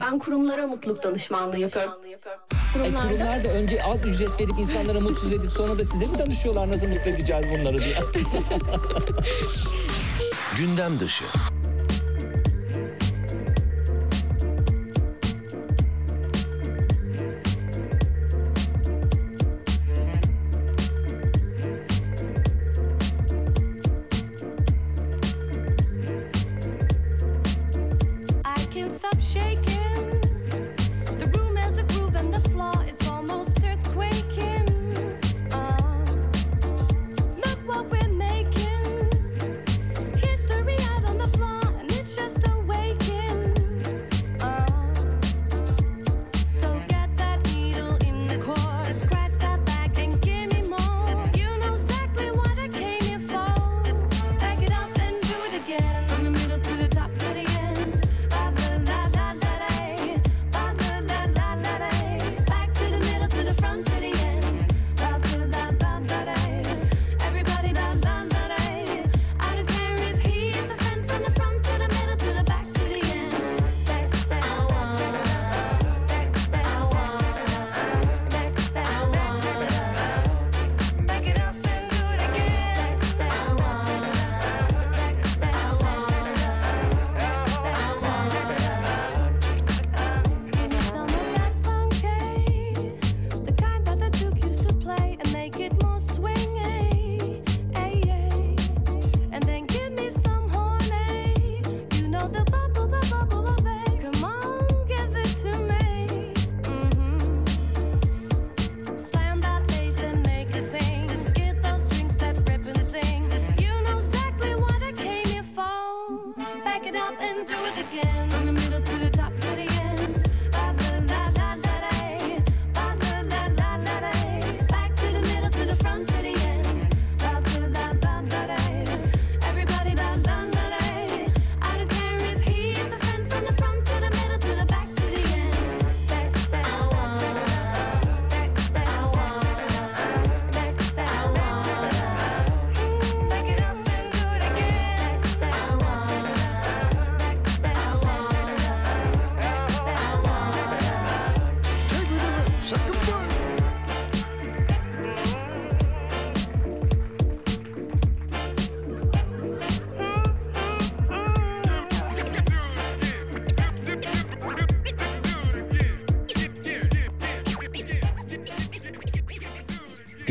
Ben kurumlara mutluluk danışmanlığı yapıyorum. E, Kurumlarda kurumlar da önce az ücret verip insanlara mutsuz edip sonra da size mi danışıyorlar nasıl mutlu edeceğiz bunları diye. Gündem dışı.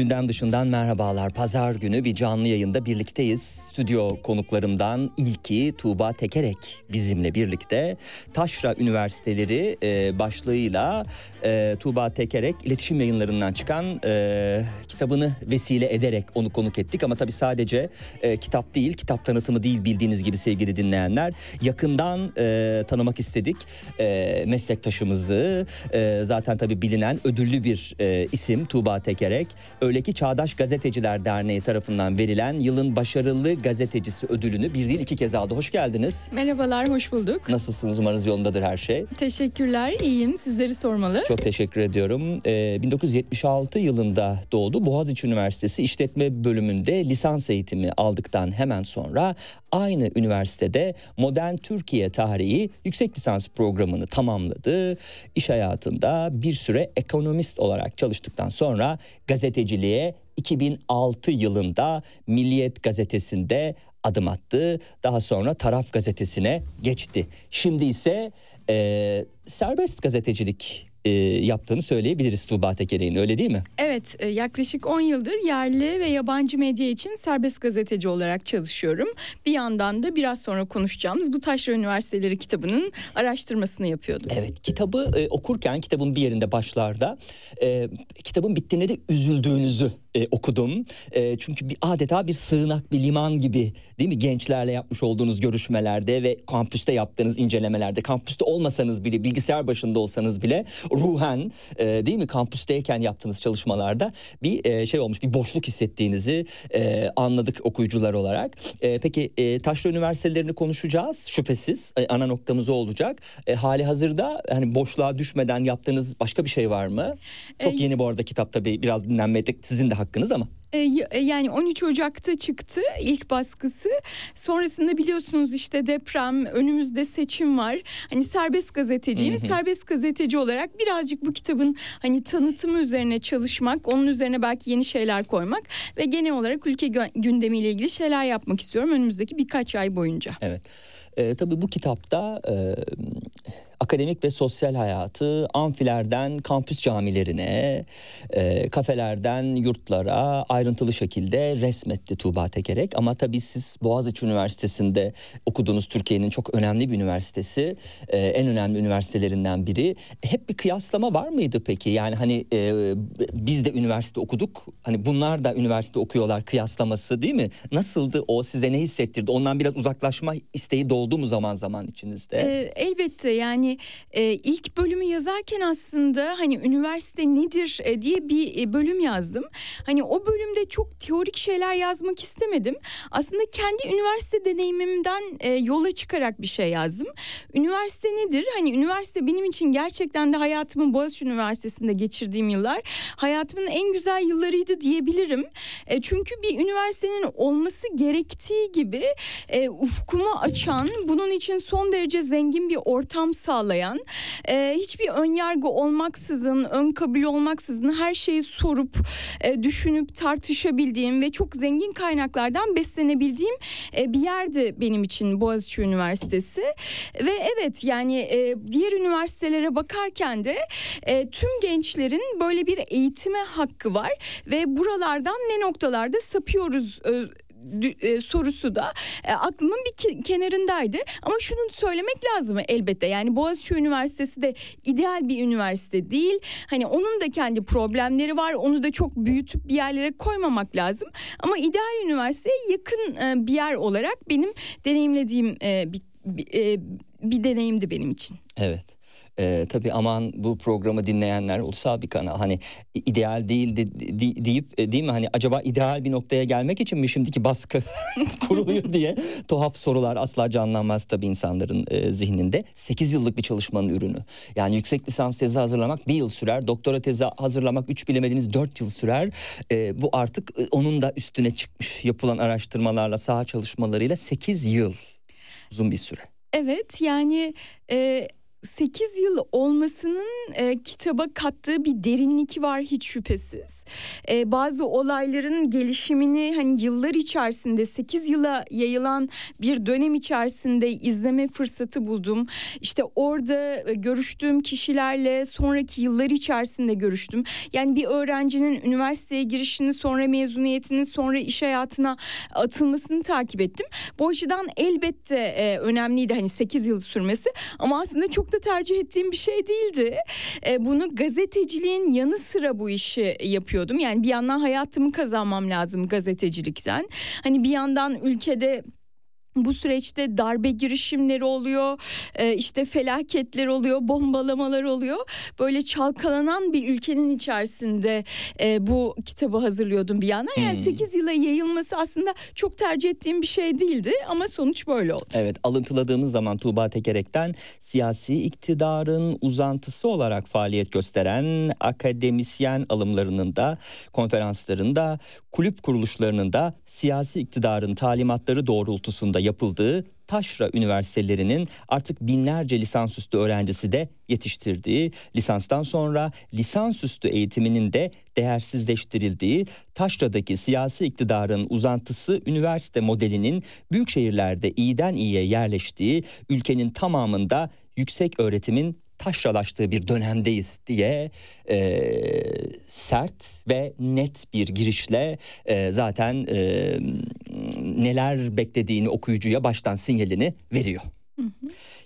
Gündem dışından merhabalar. Pazar günü bir canlı yayında birlikteyiz. Stüdyo konuklarımdan ilki Tuğba Tekerek bizimle birlikte. Taşra Üniversiteleri e, başlığıyla e, Tuğba Tekerek iletişim yayınlarından çıkan e, kitabını vesile ederek onu konuk ettik. Ama tabii sadece e, kitap değil, kitap tanıtımı değil bildiğiniz gibi sevgili dinleyenler. Yakından e, tanımak istedik e, meslektaşımızı. E, zaten tabii bilinen ödüllü bir e, isim Tuğba Tekerek. Öyle ki Çağdaş Gazeteciler Derneği tarafından verilen yılın başarılı gazetecisi ödülünü bir değil iki kez aldı. Hoş geldiniz. Merhabalar, hoş bulduk. Nasılsınız? Umarız yolundadır her şey. Teşekkürler, iyiyim. Sizleri sormalı. Çok teşekkür ediyorum. Ee, 1976 yılında doğdu. Boğaziçi Üniversitesi İşletme Bölümünde lisans eğitimi aldıktan hemen sonra aynı üniversitede Modern Türkiye Tarihi yüksek lisans programını tamamladı. İş hayatında bir süre ekonomist olarak çalıştıktan sonra gazeteciliğe 2006 yılında Milliyet Gazetesi'nde adım attı. Daha sonra Taraf Gazetesi'ne geçti. Şimdi ise e, serbest gazetecilik e, yaptığını söyleyebiliriz Tuğba Tekerek'in öyle değil mi? Evet, e, yaklaşık 10 yıldır yerli ve yabancı medya için serbest gazeteci olarak çalışıyorum. Bir yandan da biraz sonra konuşacağımız bu Taşra Üniversiteleri kitabının araştırmasını yapıyordum. Evet kitabı e, okurken kitabın bir yerinde başlarda e, kitabın bittiğine de üzüldüğünüzü e, okudum. E, çünkü bir adeta bir sığınak, bir liman gibi değil mi? Gençlerle yapmış olduğunuz görüşmelerde ve kampüste yaptığınız incelemelerde, kampüste olmasanız bile, bilgisayar başında olsanız bile ruhen e, değil mi? Kampüsteyken yaptığınız çalışmalarda bir e, şey olmuş, bir boşluk hissettiğinizi e, anladık okuyucular olarak. E, peki e, Taşra Üniversitelerini konuşacağız şüphesiz. E, ana noktamız o olacak. E, hali hazırda hani boşluğa düşmeden yaptığınız başka bir şey var mı? Çok E, yeni bu arada kitap tabii biraz dinlenmede sizin de hakkınız ama. E, e, Yani 13 Ocak'ta çıktı ilk baskısı. Sonrasında biliyorsunuz işte deprem, önümüzde seçim var. Hani serbest gazeteciyim. Serbest gazeteci olarak birazcık bu kitabın hani tanıtımı üzerine çalışmak, onun üzerine belki yeni şeyler koymak ve genel olarak ülke gündemiyle ilgili şeyler yapmak istiyorum önümüzdeki birkaç ay boyunca. Evet. Ee, tabii bu kitapta e, akademik ve sosyal hayatı amfilerden kampüs camilerine, e, kafelerden yurtlara ayrıntılı şekilde resmetti Tuğba Tekerek. Ama tabii siz Boğaziçi Üniversitesi'nde okuduğunuz Türkiye'nin çok önemli bir üniversitesi, e, en önemli üniversitelerinden biri. Hep bir kıyaslama var mıydı peki? Yani hani e, biz de üniversite okuduk, hani bunlar da üniversite okuyorlar kıyaslaması değil mi? Nasıldı o size ne hissettirdi? Ondan biraz uzaklaşma isteği doğdu mu zaman zaman içinizde? Ee, elbette yani e, ilk bölümü yazarken aslında hani üniversite nedir e, diye bir e, bölüm yazdım. Hani o bölümde çok teorik şeyler yazmak istemedim. Aslında kendi üniversite deneyimimden e, yola çıkarak bir şey yazdım. Üniversite nedir? Hani üniversite benim için gerçekten de hayatımın Boğaziçi Üniversitesi'nde geçirdiğim yıllar hayatımın en güzel yıllarıydı diyebilirim. E, çünkü bir üniversitenin olması gerektiği gibi e, ufkumu açan, bunun için son derece zengin bir ortam sağlayan, e, hiçbir ön yargı olmaksızın, ön kabul olmaksızın her şeyi sorup, e, düşünüp tartışabildiğim ve çok zengin kaynaklardan beslenebildiğim e, bir yerdi benim için Boğaziçi Üniversitesi. Ve evet yani e, diğer üniversitelere bakarken de e, tüm gençlerin böyle bir eğitime hakkı var ve buralardan ne noktalarda sapıyoruz e, e, sorusu da e, aklımın bir ke- kenarındaydı. Ama şunu söylemek lazım elbette. Yani Boğaziçi Üniversitesi de ideal bir üniversite değil. Hani onun da kendi problemleri var. Onu da çok büyütüp bir yerlere koymamak lazım. Ama ideal üniversiteye yakın e, bir yer olarak benim deneyimlediğim bir, bir, bir deneyimdi benim için. Evet. Ee, tabii aman bu programı dinleyenler ulusal bir kanal hani ideal değildi di- deyip e, değil mi hani acaba ideal bir noktaya gelmek için mi şimdiki baskı kuruluyor diye tuhaf sorular asla canlanmaz tabii insanların e, zihninde. 8 yıllık bir çalışmanın ürünü. Yani yüksek lisans tezi hazırlamak bir yıl sürer. Doktora tezi hazırlamak 3 bilemediniz 4 yıl sürer. E, bu artık e, onun da üstüne çıkmış yapılan araştırmalarla saha çalışmalarıyla 8 yıl uzun bir süre. Evet yani e, 8 yıl olmasının e, kitaba kattığı bir derinlik var hiç şüphesiz. E, bazı olayların gelişimini hani yıllar içerisinde 8 yıla yayılan bir dönem içerisinde izleme fırsatı buldum. İşte orada e, görüştüğüm kişilerle sonraki yıllar içerisinde görüştüm. Yani bir öğrencinin üniversiteye girişini sonra mezuniyetini sonra iş hayatına atılmasını takip ettim. Bu açıdan elbette e, önemliydi hani 8 yıl sürmesi ama aslında çok da tercih ettiğim bir şey değildi. E, bunu gazeteciliğin yanı sıra bu işi yapıyordum. Yani bir yandan hayatımı kazanmam lazım gazetecilikten. Hani bir yandan ülkede bu süreçte darbe girişimleri oluyor, e, işte felaketler oluyor, bombalamalar oluyor. Böyle çalkalanan bir ülkenin içerisinde e, bu kitabı hazırlıyordum bir yandan. Yani 8 yıla yayılması aslında çok tercih ettiğim bir şey değildi ama sonuç böyle oldu. Evet alıntıladığımız zaman Tuğba Tekerek'ten siyasi iktidarın uzantısı olarak faaliyet gösteren akademisyen alımlarının da konferanslarında kulüp kuruluşlarının da siyasi iktidarın talimatları doğrultusunda yapıldığı taşra üniversitelerinin artık binlerce lisansüstü öğrencisi de yetiştirdiği, lisanstan sonra lisansüstü eğitiminin de değersizleştirildiği, taşradaki siyasi iktidarın uzantısı üniversite modelinin büyük şehirlerde iyiden iyiye yerleştiği, ülkenin tamamında yüksek öğretimin taşralaştığı bir dönemdeyiz diye e, sert ve net bir girişle e, zaten e, neler beklediğini okuyucuya baştan sinyalini veriyor.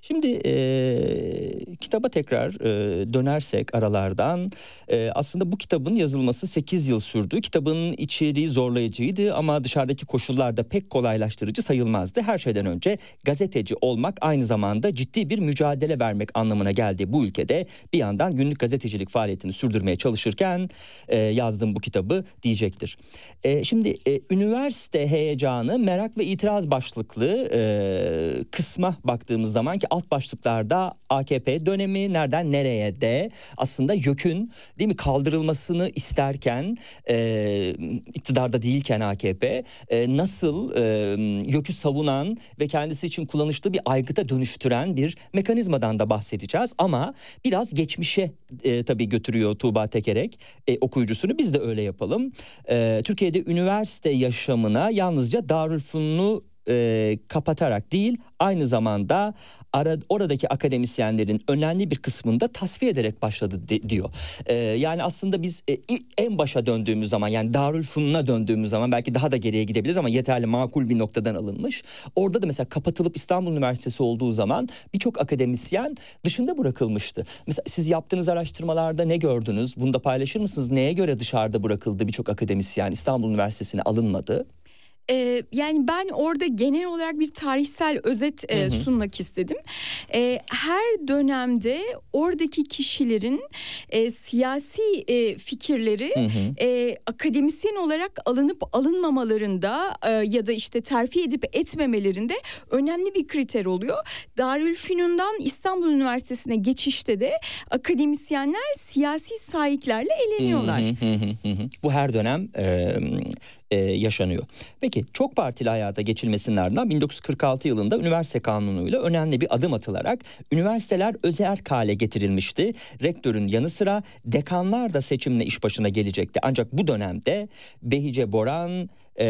Şimdi e, kitaba tekrar e, dönersek aralardan e, aslında bu kitabın yazılması 8 yıl sürdü. Kitabın içeriği zorlayıcıydı ama dışarıdaki koşullarda pek kolaylaştırıcı sayılmazdı. Her şeyden önce gazeteci olmak aynı zamanda ciddi bir mücadele vermek anlamına geldi bu ülkede. Bir yandan günlük gazetecilik faaliyetini sürdürmeye çalışırken e, yazdım bu kitabı diyecektir. E, şimdi e, üniversite heyecanı merak ve itiraz başlıklı e, kısma baktığımız zaman ki alt başlıklarda AKP dönemi nereden nereye de aslında YÖK'ün değil mi kaldırılmasını isterken e, iktidarda değilken AKP e, nasıl e, YÖK'ü savunan ve kendisi için kullanışlı bir aygıta dönüştüren bir mekanizmadan da bahsedeceğiz ama biraz geçmişe e, tabii götürüyor Tuğba Tekerek e, okuyucusunu biz de öyle yapalım. E, Türkiye'de üniversite yaşamına yalnızca Darülfünun'u e, kapatarak değil aynı zamanda ara, oradaki akademisyenlerin önemli bir kısmında tasfiye ederek başladı de, diyor. E, yani aslında biz e, en başa döndüğümüz zaman yani Darülfünun'a döndüğümüz zaman belki daha da geriye gidebiliriz ama yeterli makul bir noktadan alınmış. Orada da mesela kapatılıp İstanbul Üniversitesi olduğu zaman birçok akademisyen dışında bırakılmıştı. Mesela siz yaptığınız araştırmalarda ne gördünüz? Bunu da paylaşır mısınız? Neye göre dışarıda bırakıldı birçok akademisyen İstanbul Üniversitesi'ne alınmadı? Ee, yani ben orada genel olarak bir tarihsel özet e, sunmak istedim. E, her dönemde oradaki kişilerin e, siyasi e, fikirleri e, akademisyen olarak alınıp alınmamalarında e, ya da işte terfi edip etmemelerinde önemli bir kriter oluyor. Darülfünun'dan İstanbul Üniversitesi'ne geçişte de akademisyenler siyasi sahiplerle eleniyorlar. Bu her dönem e, e, yaşanıyor. Peki çok partili hayata geçilmesinin ardından 1946 yılında üniversite kanunuyla önemli bir adım atılarak üniversiteler özel hale getirilmişti. Rektörün yanı sıra dekanlar da seçimle iş başına gelecekti. Ancak bu dönemde Behice Boran, e,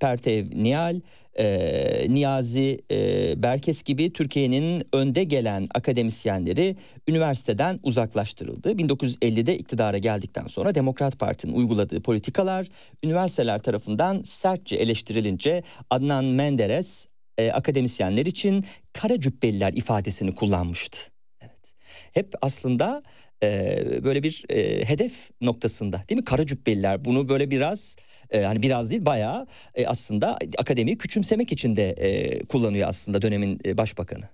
Pertev Nihal, e, Niyazi e, Berkes gibi Türkiye'nin önde gelen akademisyenleri üniversiteden uzaklaştırıldı. 1950'de iktidara geldikten sonra Demokrat Parti'nin uyguladığı politikalar üniversiteler tarafından sertçe eleştirilince Adnan Menderes e, akademisyenler için kara cübbeliler ifadesini kullanmıştı. Evet. Hep aslında e, böyle bir e, hedef noktasında değil mi? Kara cübbeliler bunu böyle biraz e, hani biraz değil bayağı e, aslında akademiyi küçümsemek için de e, kullanıyor aslında dönemin e, başbakanı.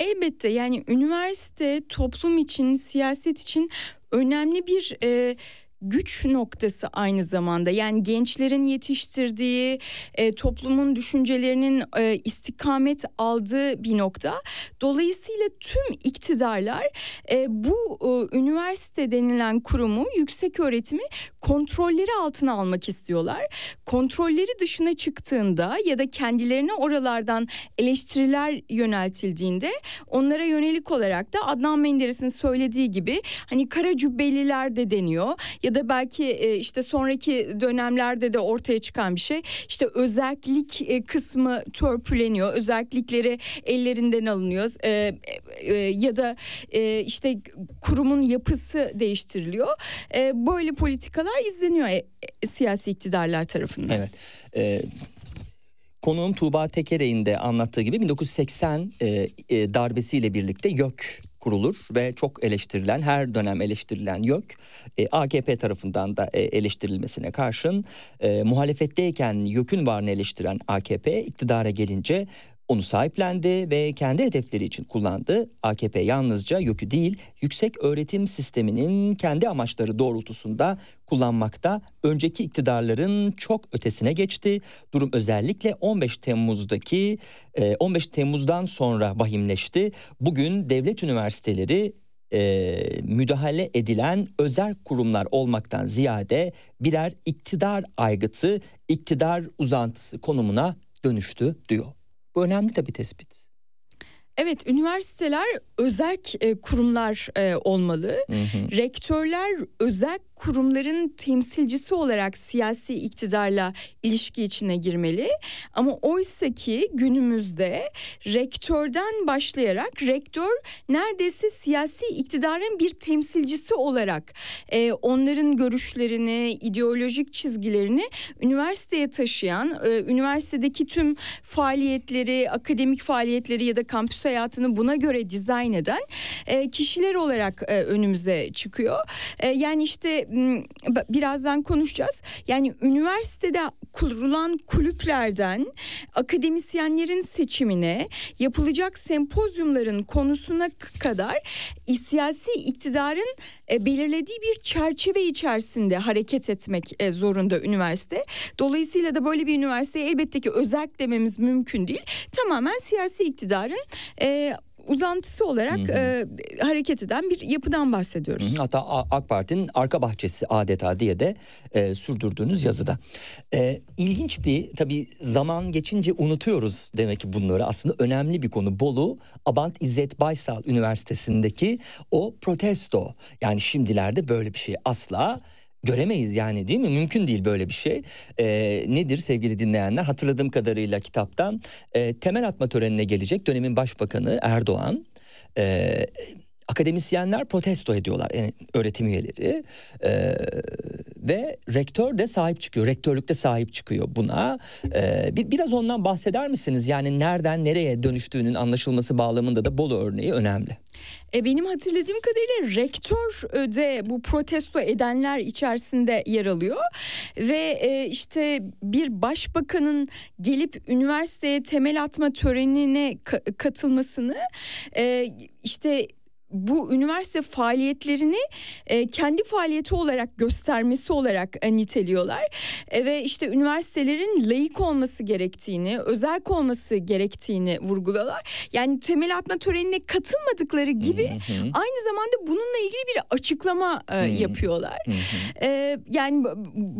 Elbette yani üniversite toplum için, siyaset için önemli bir e, güç noktası aynı zamanda. Yani gençlerin yetiştirdiği, e, toplumun düşüncelerinin e, istikamet aldığı bir nokta. Dolayısıyla tüm iktidarlar e, bu e, üniversite denilen kurumu, yüksek öğretimi kontrolleri altına almak istiyorlar. Kontrolleri dışına çıktığında ya da kendilerine oralardan eleştiriler yöneltildiğinde onlara yönelik olarak da Adnan Menderes'in söylediği gibi hani kara cübbeliler de deniyor ya da belki e, işte sonraki dönemlerde de ortaya çıkan bir şey işte özellik e, kısmı törpüleniyor özellikleri ellerinden alınıyor e, ya da işte kurumun yapısı değiştiriliyor böyle politikalar izleniyor siyasi iktidarlar tarafından. Evet. E, Konuğum Tuğba Tekere'nin de anlattığı gibi 1980 e, e, darbesiyle birlikte YÖK kurulur ve çok eleştirilen her dönem eleştirilen YÖK e, AKP tarafından da e, eleştirilmesine karşın e, muhalefetteyken YÖK'ün varlığını eleştiren AKP iktidara gelince onu sahiplendi ve kendi hedefleri için kullandı. AKP yalnızca YÖK'ü değil yüksek öğretim sisteminin kendi amaçları doğrultusunda kullanmakta. Önceki iktidarların çok ötesine geçti. Durum özellikle 15 Temmuz'daki 15 Temmuz'dan sonra vahimleşti. Bugün devlet üniversiteleri e, müdahale edilen özel kurumlar olmaktan ziyade birer iktidar aygıtı, iktidar uzantısı konumuna dönüştü diyor. Bu önemli tabii tespit. Evet, üniversiteler özerk e, kurumlar e, olmalı. Hı hı. Rektörler özerk kurumların temsilcisi olarak siyasi iktidarla ilişki içine girmeli. Ama oysa ki günümüzde rektörden başlayarak rektör neredeyse siyasi iktidarın bir temsilcisi olarak e, onların görüşlerini, ideolojik çizgilerini üniversiteye taşıyan, e, üniversitedeki tüm faaliyetleri, akademik faaliyetleri ya da kampüs hayatını buna göre dizayn eden e, kişiler olarak e, önümüze çıkıyor. E, yani işte birazdan konuşacağız. Yani üniversitede kurulan kulüplerden akademisyenlerin seçimine, yapılacak sempozyumların konusuna kadar siyasi iktidarın e, belirlediği bir çerçeve içerisinde hareket etmek e, zorunda üniversite. Dolayısıyla da böyle bir üniversiteye elbette ki özerk dememiz mümkün değil. Tamamen siyasi iktidarın e, uzantısı olarak e, hareket eden bir yapıdan bahsediyoruz. Hı, Hatta A- AK Parti'nin arka bahçesi adeta diye de e, sürdürdüğünüz yazıda. E, ilginç bir tabii zaman geçince unutuyoruz demek ki bunları. Aslında önemli bir konu. Bolu Abant İzzet Baysal Üniversitesi'ndeki o protesto. Yani şimdilerde böyle bir şey asla göremeyiz yani değil mi? Mümkün değil böyle bir şey. E, nedir sevgili dinleyenler? Hatırladığım kadarıyla kitaptan e, temel atma törenine gelecek dönemin başbakanı Erdoğan. E, akademisyenler protesto ediyorlar yani öğretim üyeleri Ee, ve rektör de sahip çıkıyor rektörlük de sahip çıkıyor buna. Ee, bir, biraz ondan bahseder misiniz? Yani nereden nereye dönüştüğünün anlaşılması bağlamında da Bolu örneği önemli. E, benim hatırladığım kadarıyla rektör e, de bu protesto edenler içerisinde yer alıyor. Ve e, işte bir başbakanın gelip üniversiteye temel atma törenine ka- katılmasını e, işte bu üniversite faaliyetlerini e, kendi faaliyeti olarak göstermesi olarak e, niteliyorlar E, ve işte üniversitelerin layık olması gerektiğini, özerk olması gerektiğini vurguluyorlar. Yani temel atma törenine katılmadıkları gibi aynı zamanda bununla ilgili bir açıklama e, yapıyorlar. E, yani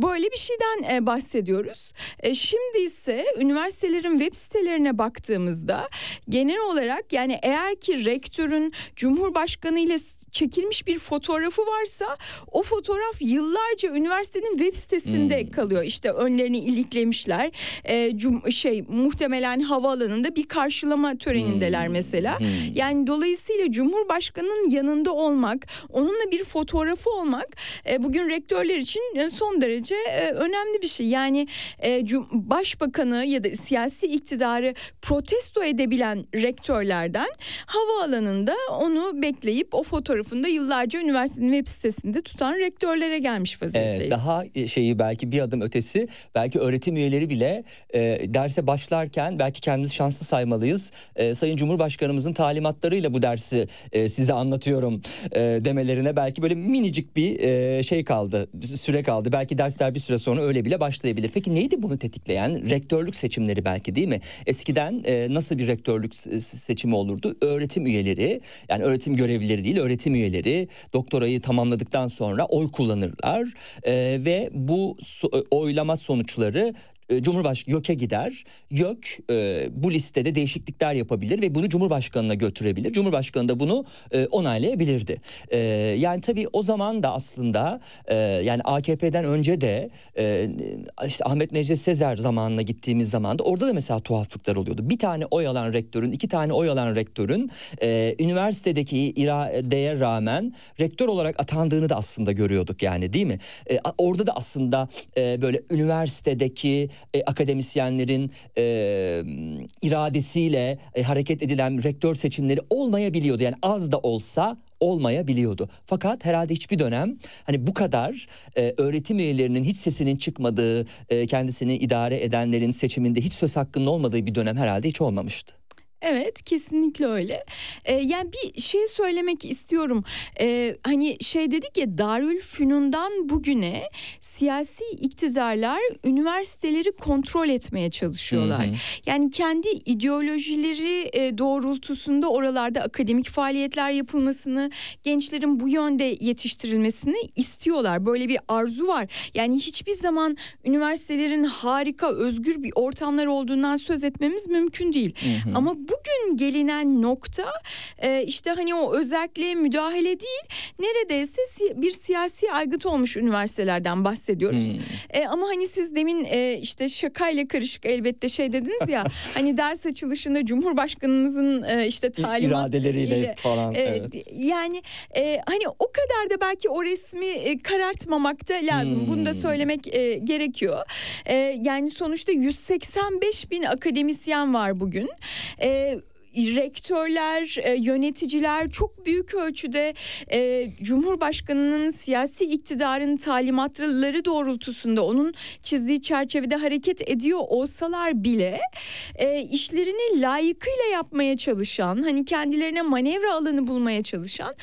böyle bir şeyden e, bahsediyoruz. E, şimdi ise üniversitelerin web sitelerine baktığımızda genel olarak yani eğer ki rektörün Cumhurbaşkanı ile s- çekilmiş bir fotoğrafı varsa o fotoğraf yıllarca üniversitenin web sitesinde kalıyor. İşte önlerini iliklemişler. E, cum- şey muhtemelen havaalanında bir karşılama törenindeler mesela. Yani dolayısıyla Cumhurbaşkanının yanında olmak, onunla bir fotoğrafı olmak e, bugün rektörler için e, son derece e, önemli bir şey. Yani e, başbakanı ya da siyasi iktidarı protesto edebilen rektörlerden havaalanında onu bekleyip o fotoğrafında yıllarca üniversitenin web sitesinde tutan rektörlere gelmiş vaziyetteyiz. Ee, daha şeyi belki bir adım ötesi belki öğretim üyeleri bile e, derse başlarken belki kendimizi şanslı saymalıyız. E, Sayın Cumhurbaşkanımızın talimatlarıyla bu dersi e, size anlatıyorum e, demelerine belki böyle minicik bir e, şey kaldı süre kaldı. Belki dersler bir süre sonra öyle bile başlayabilir. Peki neydi bunu tetikleyen? Rektörlük seçimleri belki değil mi? Eskiden e, nasıl bir rektörlük se- seçimi olurdu? Öğretim üyeleri yani öğretim görevlileri değil öğretim üyeleri doktorayı tamamladıktan sonra oy kullanırlar. E, ve bu so- oylama sonuçları e, Cumhurbaş YÖK'e gider. YÖK e, bu listede değişiklikler yapabilir ve bunu Cumhurbaşkanı'na götürebilir. Cumhurbaşkanı da bunu e, onaylayabilirdi. E, yani tabii o zaman da aslında e, yani AKP'den önce de e, işte Ahmet Necdet Sezer zamanına gittiğimiz zaman da orada da mesela tuhaflıklar oluyordu. Bir tane oy alan rektörün, iki tane oy alan rektörün e, üniversitedeki iradeye rağmen rektör olarak atandığını da aslında görüyorduk yani değil mi? E, orada da aslında e, böyle üniversitedeki e, akademisyenlerin e, iradesiyle e, hareket edilen rektör seçimleri olmayabiliyordu. Yani az da olsa olmayabiliyordu. Fakat herhalde hiçbir dönem hani bu kadar e, öğretim üyelerinin hiç sesinin çıkmadığı, e, kendisini idare edenlerin seçiminde hiç söz hakkının olmadığı bir dönem herhalde hiç olmamıştı. Evet kesinlikle öyle. Ee, yani bir şey söylemek istiyorum. Ee, hani şey dedik ya Darülfünun'dan bugüne siyasi iktidarlar üniversiteleri kontrol etmeye çalışıyorlar. Yani kendi ideolojileri e, doğrultusunda oralarda akademik faaliyetler yapılmasını, gençlerin bu yönde yetiştirilmesini istiyorlar. Böyle bir arzu var. Yani hiçbir zaman üniversitelerin harika, özgür bir ortamlar olduğundan söz etmemiz mümkün değil. Ama bugün gelinen nokta e, işte hani o özelliğe müdahale değil neredeyse si- bir siyasi aygıt olmuş üniversitelerden bahsediyoruz. E, ama hani siz demin e, işte şakayla karışık elbette şey dediniz ya hani ders açılışında Cumhurbaşkanımızın e, işte talimat iradeleriyle ile- falan, e, evet. Yani e, hani o kadar da belki o resmi e, karartmamak da lazım. Bunu Hmm. da söylemek e, gerekiyor. E, yani sonuçta 185 bin akademisyen var bugün. E, rektörler, e, yöneticiler çok büyük ölçüde e, Cumhurbaşkanı'nın siyasi iktidarın talimatları doğrultusunda onun çizdiği çerçevede hareket ediyor olsalar bile e, işlerini layıkıyla yapmaya çalışan, hani kendilerine manevra alanı bulmaya çalışan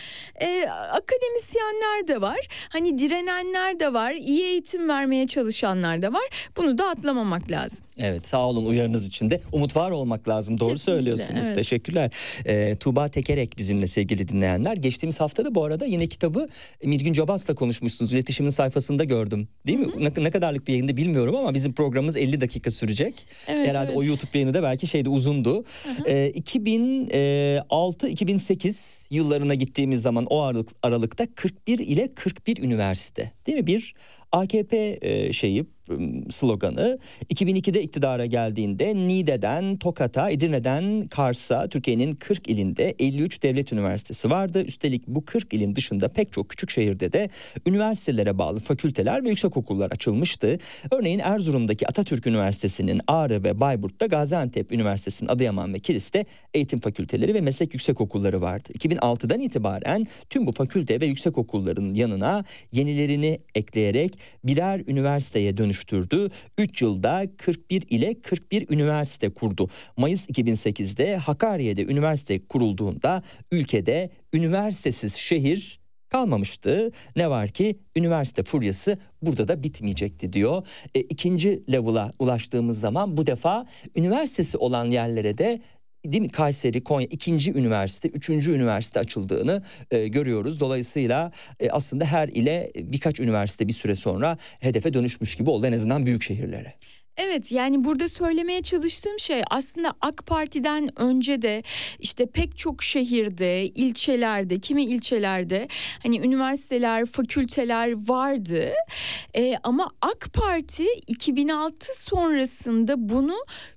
e, akademisyenler de var. Hani direnenler de var, iyi eğitim vermeye çalışanlar da var. Bunu da atlamamak lazım. Evet sağ olun uyarınız için de umut var olmak lazım. Doğru Kesinlikle, söylüyorsunuz. evet. Teşekkürler. Ee, Tuğba Tekerek bizimle sevgili dinleyenler. Geçtiğimiz haftada bu arada yine kitabı Mirgün Cabas'la konuşmuşsunuz. İletişimin sayfasında gördüm. Değil mi? Ne, ne kadarlık bir yayında bilmiyorum ama bizim programımız 50 dakika sürecek. Evet, Herhalde evet. o YouTube yayını da belki şeyde uzundu. Ee, 2006-2008 yıllarına gittiğimiz zaman o aralık, aralıkta 41 ile 41 üniversite. Değil mi? Bir AKP e, şeyi sloganı 2002'de iktidara geldiğinde Niğde'den Tokat'a, Edirne'den Kars'a Türkiye'nin 40 ilinde 53 devlet üniversitesi vardı. Üstelik bu 40 ilin dışında pek çok küçük şehirde de üniversitelere bağlı fakülteler ve yüksekokullar açılmıştı. Örneğin Erzurum'daki Atatürk Üniversitesi'nin Ağrı ve Bayburt'ta Gaziantep Üniversitesi'nin Adıyaman ve Kilis'te eğitim fakülteleri ve meslek yüksekokulları vardı. 2006'dan itibaren tüm bu fakülte ve yüksekokulların yanına yenilerini ekleyerek birer üniversiteye dönüştürdü. 3 yılda 41 ile 41 üniversite kurdu. Mayıs 2008'de Hakkari'de üniversite kurulduğunda ülkede üniversitesiz şehir kalmamıştı. Ne var ki üniversite furyası burada da bitmeyecekti diyor. E, ikinci level'a ulaştığımız zaman bu defa üniversitesi olan yerlere de değil mi Kayseri, Konya ikinci üniversite, üçüncü üniversite açıldığını e, görüyoruz. Dolayısıyla e, aslında her ile birkaç üniversite bir süre sonra hedefe dönüşmüş gibi oldu en azından büyük şehirlere. Evet yani burada söylemeye çalıştığım şey aslında AK Parti'den önce de işte pek çok şehirde, ilçelerde, kimi ilçelerde hani üniversiteler, fakülteler vardı. Ee, ama AK Parti 2006 sonrasında bunu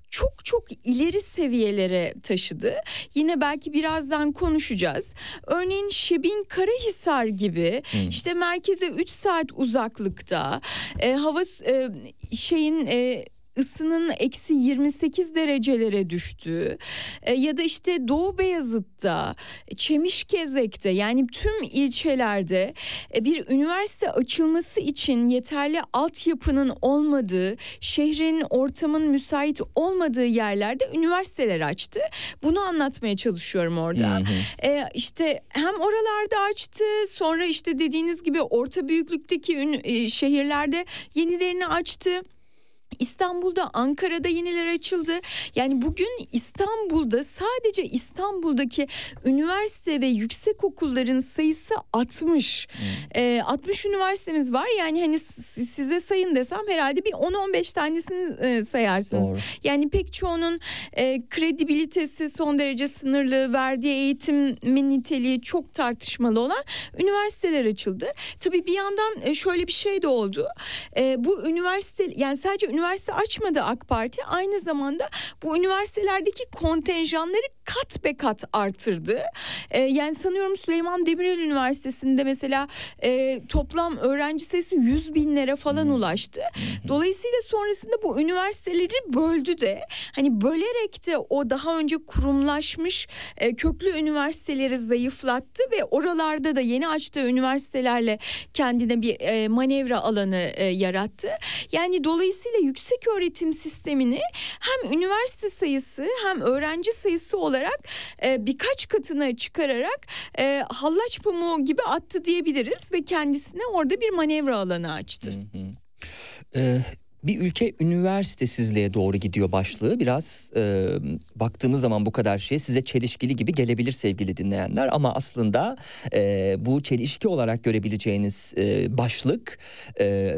çok çok ileri seviyelere taşıdı. Yine belki birazdan konuşacağız. Örneğin Şebin Karahisar gibi işte merkeze 3 saat uzaklıkta e, hava e, şeyin e, ısının eksi 28 derecelere düştüğü e, ya da işte Doğu Beyazıt'ta, Çemişkezek'te yani tüm ilçelerde e, bir üniversite açılması için yeterli altyapının olmadığı, şehrin ortamın müsait olmadığı yerlerde üniversiteler açtı. Bunu anlatmaya çalışıyorum orada. E, işte hem oralarda açtı sonra işte dediğiniz gibi orta büyüklükteki ün- e, şehirlerde yenilerini açtı. İstanbul'da, Ankara'da yeniler açıldı. Yani bugün İstanbul'da sadece İstanbul'daki üniversite ve yüksek okulların sayısı 60. Ee, 60 üniversitemiz var. Yani hani size sayın desem herhalde bir 10-15 tanesini e, sayarsınız. Doğru. Yani pek çoğunun e, kredibilitesi son derece sınırlı, verdiği eğitimin niteliği çok tartışmalı olan üniversiteler açıldı. Tabii bir yandan e, şöyle bir şey de oldu. E, bu üniversite yani sadece üniversite açmadı AK Parti. Aynı zamanda bu üniversitelerdeki kontenjanları kat be kat artırdı. E, yani sanıyorum Süleyman Demirel Üniversitesi'nde mesela e, toplam öğrenci sayısı 100 binlere falan ulaştı. Dolayısıyla sonrasında bu üniversiteleri böldü de hani bölerek de o daha önce kurumlaşmış e, köklü üniversiteleri zayıflattı ve oralarda da yeni açtığı üniversitelerle kendine bir e, manevra alanı e, yarattı. Yani dolayısıyla yüksek öğretim sistemini hem üniversite sayısı hem öğrenci sayısı olarak e, birkaç katına çıkararak e, hallaç pamuğu gibi attı diyebiliriz ve kendisine orada bir manevra alanı açtı. Ee, bir ülke üniversitesizliğe doğru gidiyor başlığı. Biraz e, baktığımız zaman bu kadar şey size çelişkili gibi gelebilir sevgili dinleyenler. Ama aslında e, bu çelişki olarak görebileceğiniz e, başlık... E,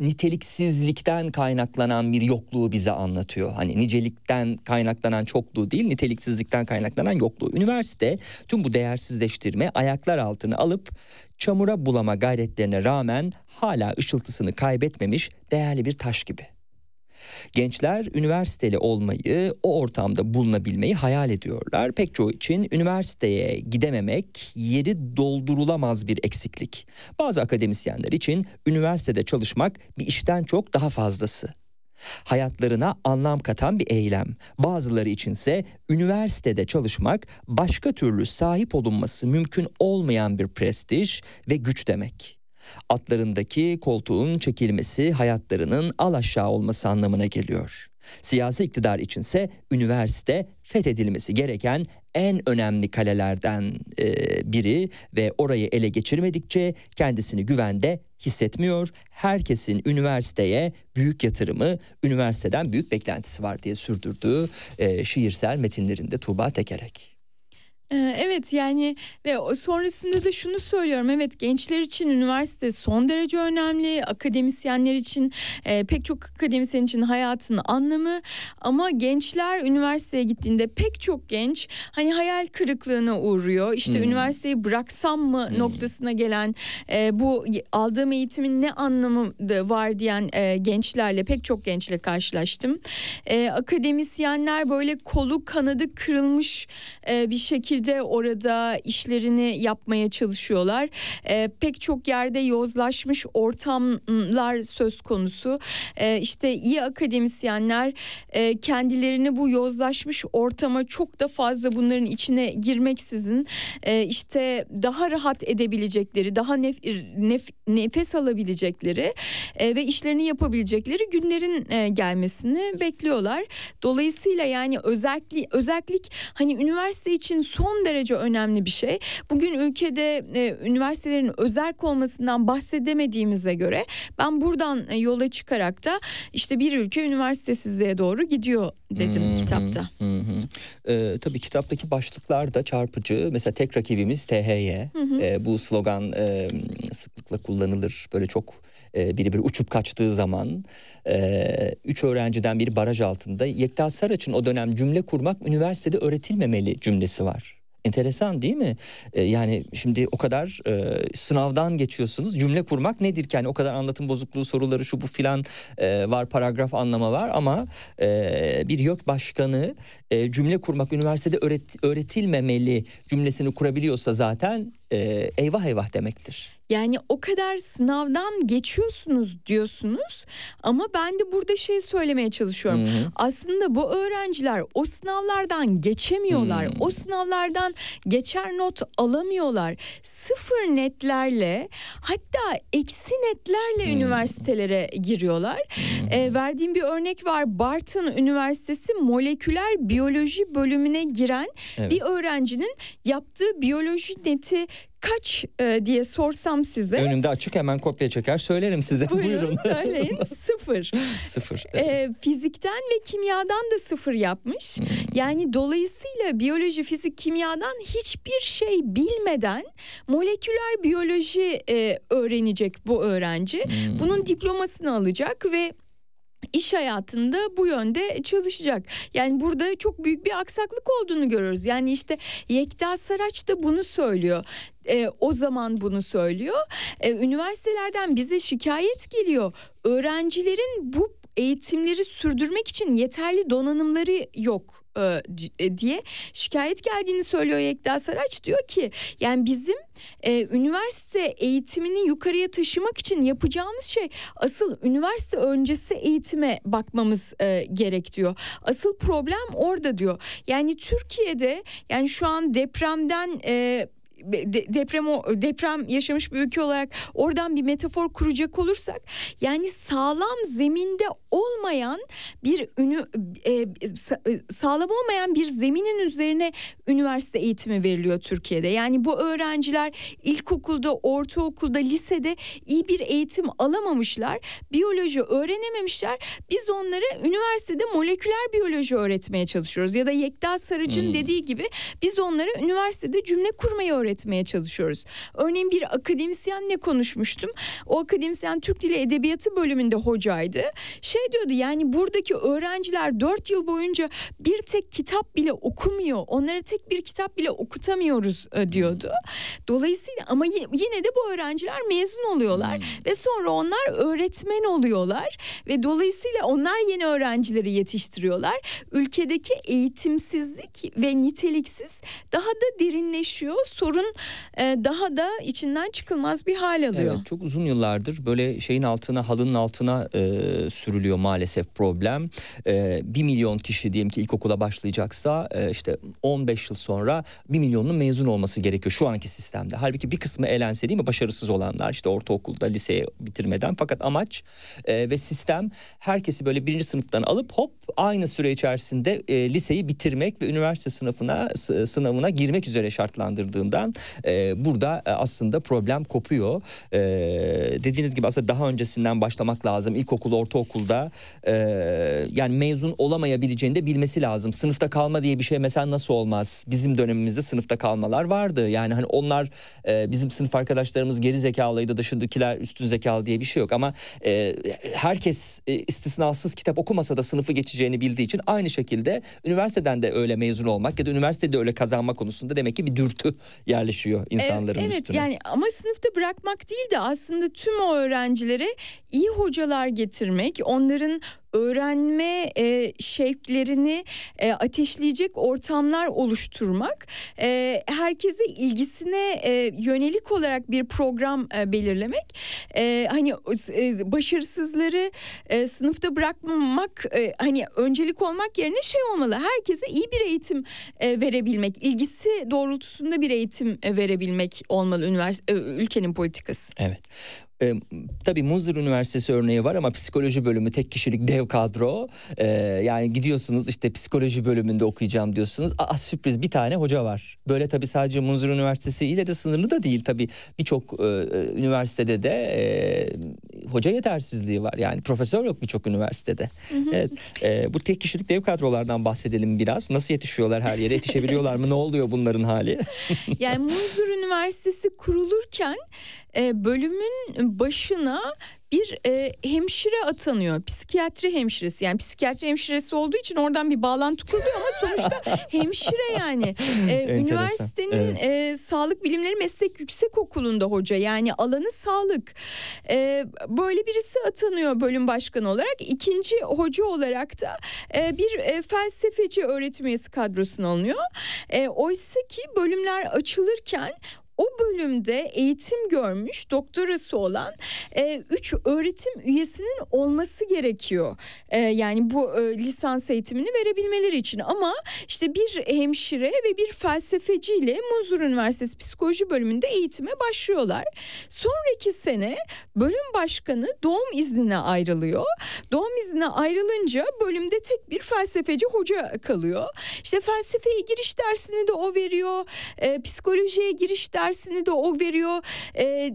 niteliksizlikten kaynaklanan bir yokluğu bize anlatıyor. Hani nicelikten kaynaklanan çokluğu değil, niteliksizlikten kaynaklanan yokluğu. Üniversite tüm bu değersizleştirme ayaklar altına alıp çamura bulama gayretlerine rağmen hala ışıltısını kaybetmemiş değerli bir taş gibi. Gençler üniversiteli olmayı, o ortamda bulunabilmeyi hayal ediyorlar. Pek çoğu için üniversiteye gidememek yeri doldurulamaz bir eksiklik. Bazı akademisyenler için üniversitede çalışmak bir işten çok daha fazlası. Hayatlarına anlam katan bir eylem. Bazıları içinse üniversitede çalışmak başka türlü sahip olunması mümkün olmayan bir prestij ve güç demek atlarındaki koltuğun çekilmesi hayatlarının al aşağı olması anlamına geliyor. Siyasi iktidar içinse üniversite fethedilmesi gereken en önemli kalelerden e, biri ve orayı ele geçirmedikçe kendisini güvende hissetmiyor. Herkesin üniversiteye büyük yatırımı, üniversiteden büyük beklentisi var diye sürdürdüğü e, şiirsel metinlerinde Tuğba Tekerek. Ee, Evet yani ve sonrasında da şunu söylüyorum. Evet gençler için üniversite son derece önemli. Akademisyenler için e, pek çok akademisyen için hayatın anlamı. Ama gençler üniversiteye gittiğinde pek çok genç hani hayal kırıklığına uğruyor. İşte Hmm. üniversiteyi bıraksam mı noktasına gelen e, bu aldığım eğitimin ne anlamı var diyen e, gençlerle pek çok gençle karşılaştım. E, akademisyenler böyle kolu kanadı kırılmış e, bir şekilde orada işlerini yapmaya çalışıyorlar. E, pek çok yerde yozlaşmış ortamlar söz konusu. E, işte iyi akademisyenler e, kendilerini bu yozlaşmış ortama çok da fazla bunların içine girmeksizin e, işte daha rahat edebilecekleri, daha nef- nef- nefes alabilecekleri e, ve işlerini yapabilecekleri günlerin e, gelmesini bekliyorlar. Dolayısıyla yani özellik özellik hani üniversite için son derece önemli bir şey. Bugün ülkede e, üniversitelerin özerk olmasından bahsedemediğimize göre ben buradan e, yola çıkarak da işte bir ülke üniversitesizliğe doğru gidiyor dedim Hı hı, kitapta. hı hı. Ee, tabii kitaptaki başlıklar da çarpıcı. Mesela tek rakibimiz THY. Ee, bu slogan e, sıklıkla kullanılır. Böyle çok e, biri bir uçup kaçtığı zaman e, üç öğrenciden biri baraj altında. Yekta Saraç'ın o dönem cümle kurmak üniversitede öğretilmemeli cümlesi var. Enteresan değil mi? Ee, yani şimdi o kadar e, sınavdan geçiyorsunuz. Cümle kurmak nedir ki? Yani o kadar anlatım bozukluğu soruları şu bu filan e, var, paragraf anlama var ama e, bir YÖK başkanı e, cümle kurmak üniversitede öğret- öğretilmemeli cümlesini kurabiliyorsa zaten e, eyvah eyvah demektir. Yani o kadar sınavdan geçiyorsunuz diyorsunuz ama ben de burada şey söylemeye çalışıyorum. Aslında bu öğrenciler o sınavlardan geçemiyorlar. O sınavlardan geçer not alamıyorlar. Sıfır netlerle hatta eksi netlerle üniversitelere giriyorlar. Ee, verdiğim bir örnek var. Barton Üniversitesi moleküler biyoloji bölümüne giren Evet. bir öğrencinin yaptığı biyoloji neti kaç e, diye sorsam size. Önümde açık hemen kopya çeker söylerim size. Buyurun, söyleyin sıfır. Sıfır. E, fizikten ve kimyadan da sıfır yapmış. Yani dolayısıyla biyoloji, fizik, kimyadan hiçbir şey bilmeden moleküler biyoloji e, öğrenecek bu öğrenci. Bunun diplomasını alacak ve iş hayatında bu yönde çalışacak. Yani burada çok büyük bir aksaklık olduğunu görüyoruz. Yani işte Yekta Saraç da bunu söylüyor. Ee, o zaman bunu söylüyor. Ee, üniversitelerden bize şikayet geliyor. Öğrencilerin bu eğitimleri sürdürmek için yeterli donanımları yok e, d- diye şikayet geldiğini söylüyor Yekta Saraç diyor ki yani bizim e, üniversite eğitimini yukarıya taşımak için yapacağımız şey asıl üniversite öncesi eğitime bakmamız e, gerek diyor. Asıl problem orada diyor. Yani Türkiye'de yani şu an depremden e, de- deprem deprem yaşamış bir ülke olarak oradan bir metafor kuracak olursak yani sağlam zeminde olmayan bir ünü, e, sa- sağlam olmayan bir zeminin üzerine üniversite eğitimi veriliyor Türkiye'de. Yani bu öğrenciler ilkokulda, ortaokulda, lisede iyi bir eğitim alamamışlar. Biyoloji öğrenememişler. Biz onlara üniversitede moleküler biyoloji öğretmeye çalışıyoruz. Ya da Yekta Sarıcı'nın dediği gibi biz onlara üniversitede cümle kurmayı öğretmeye öğretmeye çalışıyoruz. Örneğin bir akademisyenle konuşmuştum. O akademisyen Türk Dili Edebiyatı bölümünde hocaydı. Şey diyordu yani buradaki öğrenciler 4 yıl boyunca bir tek kitap bile okumuyor. Onlara tek bir kitap bile okutamıyoruz e, diyordu. Dolayısıyla ama yine de bu öğrenciler mezun oluyorlar ve sonra onlar öğretmen oluyorlar ve dolayısıyla onlar yeni öğrencileri yetiştiriyorlar. Ülkedeki eğitimsizlik ve niteliksiz daha da derinleşiyor. Sorun e, daha da içinden çıkılmaz bir hal alıyor. Evet, çok uzun yıllardır böyle şeyin altına halının altına e, sürülüyor maalesef problem. E, 1 milyon kişi diyelim ki ilkokula başlayacaksa e, işte 15 yıl sonra 1 milyonun mezun olması gerekiyor şu anki sistemde. Halbuki bir kısmı elense değil mi başarısız olanlar işte ortaokulda liseyi bitirmeden fakat amaç e, ve sistem herkesi böyle birinci sınıftan alıp hop aynı süre içerisinde e, liseyi bitirmek ve üniversite sınıfına sınavına girmek üzere şartlandırdığından e, burada e, aslında problem kopuyor. E, dediğiniz gibi aslında daha öncesinden başlamak lazım. İlkokul, ortaokulda e, yani mezun olamayabileceğini de bilmesi lazım. Sınıfta kalma diye bir şey mesela nasıl olmaz? Bizim dönemimizde sınıfta kalmalar vardı. Yani hani onlar e, bizim sınıf arkadaşlarımız geri zekalıydı dışındakiler üstün zekalı diye bir şey yok ama e, herkes e, istisnasız kitap okumasa da sınıfı geçeceğini bildiği için aynı şekilde üniversiteden de öyle mezun olmak ya da üniversitede öyle kazanma konusunda demek ki bir dürtü yerleşiyor insanların evet, üstüne. yani ama sınıfta bırakmak değil de aslında tüm o öğrencilere iyi hocalar getirmek, onların öğrenme e, şevklerini e, ateşleyecek ortamlar oluşturmak, e, herkese ilgisine e, yönelik olarak bir program e, belirlemek, e, hani e, başarısızları e, sınıfta bırakmak, e, hani öncelik olmak yerine şey olmalı, herkese iyi bir eğitim e, verebilmek, ilgisi doğrultusunda bir eğitim e, verebilmek olmalı üniversite ülkenin politikası. Evet. Ee, tabii Muzır Üniversitesi örneği var ama psikoloji bölümü tek kişilik dev kadro. Ee, yani gidiyorsunuz işte psikoloji bölümünde okuyacağım diyorsunuz. Aa sürpriz bir tane hoca var. Böyle tabii sadece Muzır Üniversitesi ile de sınırlı da değil tabii. Birçok e, üniversitede de e, hoca yetersizliği var. Yani profesör yok birçok üniversitede. Evet. e, bu tek kişilik dev kadrolardan bahsedelim biraz. Nasıl yetişiyorlar her yere? Yetişebiliyorlar mı? Ne oluyor bunların hali? Yani Muzur Üniversitesi kurulurken e, bölümün başına bir e, hemşire atanıyor. Psikiyatri hemşiresi. Yani psikiyatri hemşiresi olduğu için oradan bir bağlantı kuruluyor ama sonuçta hemşire yani. E, Enteresan, üniversitenin evet. e, Sağlık Bilimleri Meslek Yüksek Okulu'nda hoca. Yani alanı sağlık. E, böyle birisi atanıyor bölüm başkanı olarak. İkinci hoca olarak da e, bir e, felsefeci öğretim üyesi kadrosuna alınıyor. E, oysa ki bölümler açılırken o bölümde eğitim görmüş doktorası olan e, üç öğretim üyesinin olması gerekiyor. E, yani bu e, lisans eğitimini verebilmeleri için ama işte bir hemşire ve bir felsefeciyle Muzur Üniversitesi Psikoloji bölümünde eğitime başlıyorlar. Sonraki sene bölüm başkanı doğum iznine ayrılıyor. Doğum iznine ayrılınca bölümde tek bir felsefeci hoca kalıyor. İşte felsefeye giriş dersini de o veriyor. E, psikolojiye giriş dersini de o veriyor. E,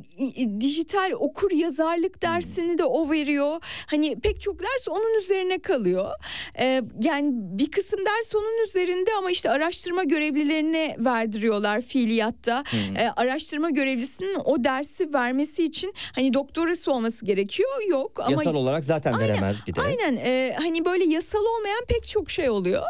dijital okur yazarlık dersini de o veriyor. Hani pek çok ders onun üzerine kalıyor. E, yani bir kısım ders onun üzerinde ama işte araştırma görevlilerine verdiriyorlar fiiliyatta. E, araştırma görevlisinin o dersi vermesi için hani doktorası olması gerekiyor. Yok ama Yasal olarak zaten veremez bir de. Aynen e, hani böyle yasal olmayan pek çok şey oluyor.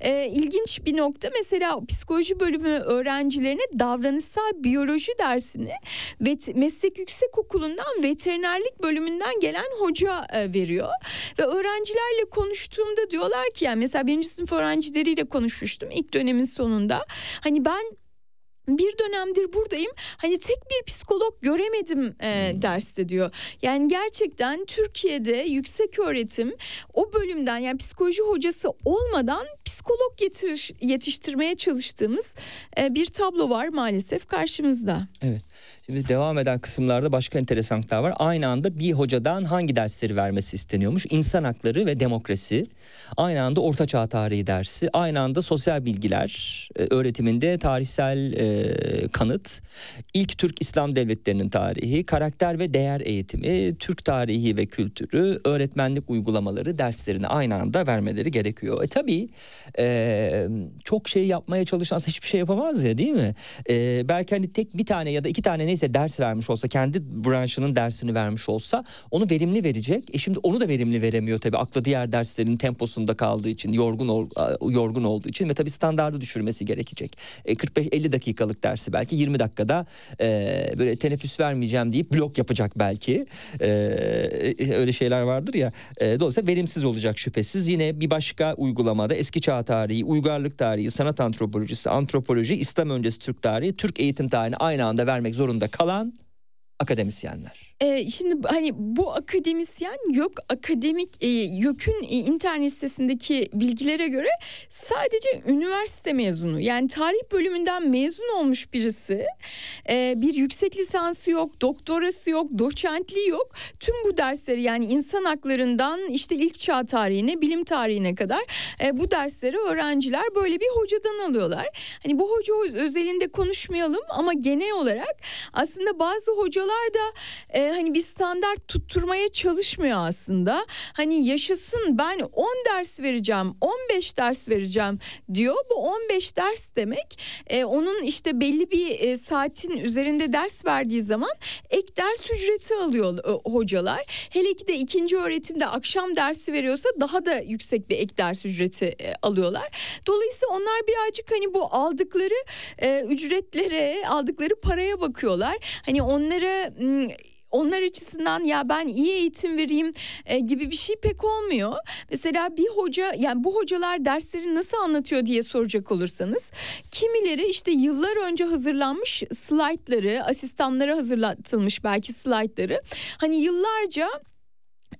E, ilginç bir nokta mesela psikoloji bölümü öğrencilerine davranışsal biyoloji dersini ve meslek yüksek okulundan veterinerlik bölümünden gelen hoca e, veriyor. Ve öğrencilerle konuştuğumda diyorlar ki yani mesela birinci sınıf öğrencileriyle konuşmuştum ilk dönemin sonunda. Hani ben bir dönemdir buradayım. Hani tek bir psikolog göremedim e, derste diyor. Yani gerçekten Türkiye'de yüksek öğretim o bölümden yani psikoloji hocası olmadan psikolog getiriş, yetiştirmeye çalıştığımız e, bir tablo var maalesef karşımızda. Evet. Şimdi devam eden kısımlarda başka enteresanlıklar var. Aynı anda bir hocadan hangi dersleri vermesi isteniyormuş? İnsan hakları ve demokrasi. Aynı anda orta çağ tarihi dersi. Aynı anda sosyal bilgiler e, öğretiminde tarihsel e, kanıt. İlk Türk İslam devletlerinin tarihi, karakter ve değer eğitimi, Türk tarihi ve kültürü, öğretmenlik uygulamaları derslerini aynı anda vermeleri gerekiyor. E tabii e, çok şey yapmaya çalışan hiçbir şey yapamaz ya değil mi? E, belki hani tek bir tane ya da iki tane neyse ders vermiş olsa kendi branşının dersini vermiş olsa onu verimli verecek. E şimdi onu da verimli veremiyor tabii aklı diğer derslerin temposunda kaldığı için yorgun yorgun olduğu için ve tabii standardı düşürmesi gerekecek. E, 45-50 dakikalık dersi belki 20 dakikada e, böyle teneffüs vermeyeceğim deyip blok yapacak belki. E, öyle şeyler vardır ya. E, dolayısıyla verimsiz olacak şüphesiz. Yine bir başka uygulamada eski çağ tarihi, uygarlık tarihi, sanat antropolojisi, antropoloji, İslam öncesi Türk tarihi, Türk eğitim tarihini aynı anda vermek zorunda kalan akademisyenler. Ee, şimdi hani bu akademisyen yok akademik e, YÖK'ün e, internet sitesindeki bilgilere göre sadece üniversite mezunu yani tarih bölümünden mezun olmuş birisi e, bir yüksek lisansı yok doktorası yok doçentliği yok tüm bu dersleri yani insan haklarından işte ilk çağ tarihine bilim tarihine kadar e, bu dersleri öğrenciler böyle bir hocadan alıyorlar. Hani bu hoca özelinde konuşmayalım ama genel olarak aslında bazı hocalar da e, hani bir standart tutturmaya çalışmıyor aslında. Hani yaşasın ben 10 ders vereceğim, 15 ders vereceğim diyor. Bu 15 ders demek e, onun işte belli bir e, saatin üzerinde ders verdiği zaman ek ders ücreti alıyor e, hocalar. Hele ki de ikinci öğretimde akşam dersi veriyorsa daha da yüksek bir ek ders ücreti e, alıyorlar. Dolayısıyla onlar birazcık hani bu aldıkları e, ücretlere, aldıkları paraya bakıyorlar. Hani onlara onlar açısından ya ben iyi eğitim vereyim e, gibi bir şey pek olmuyor. Mesela bir hoca yani bu hocalar dersleri nasıl anlatıyor diye soracak olursanız kimileri işte yıllar önce hazırlanmış slaytları asistanlara hazırlatılmış belki slaytları hani yıllarca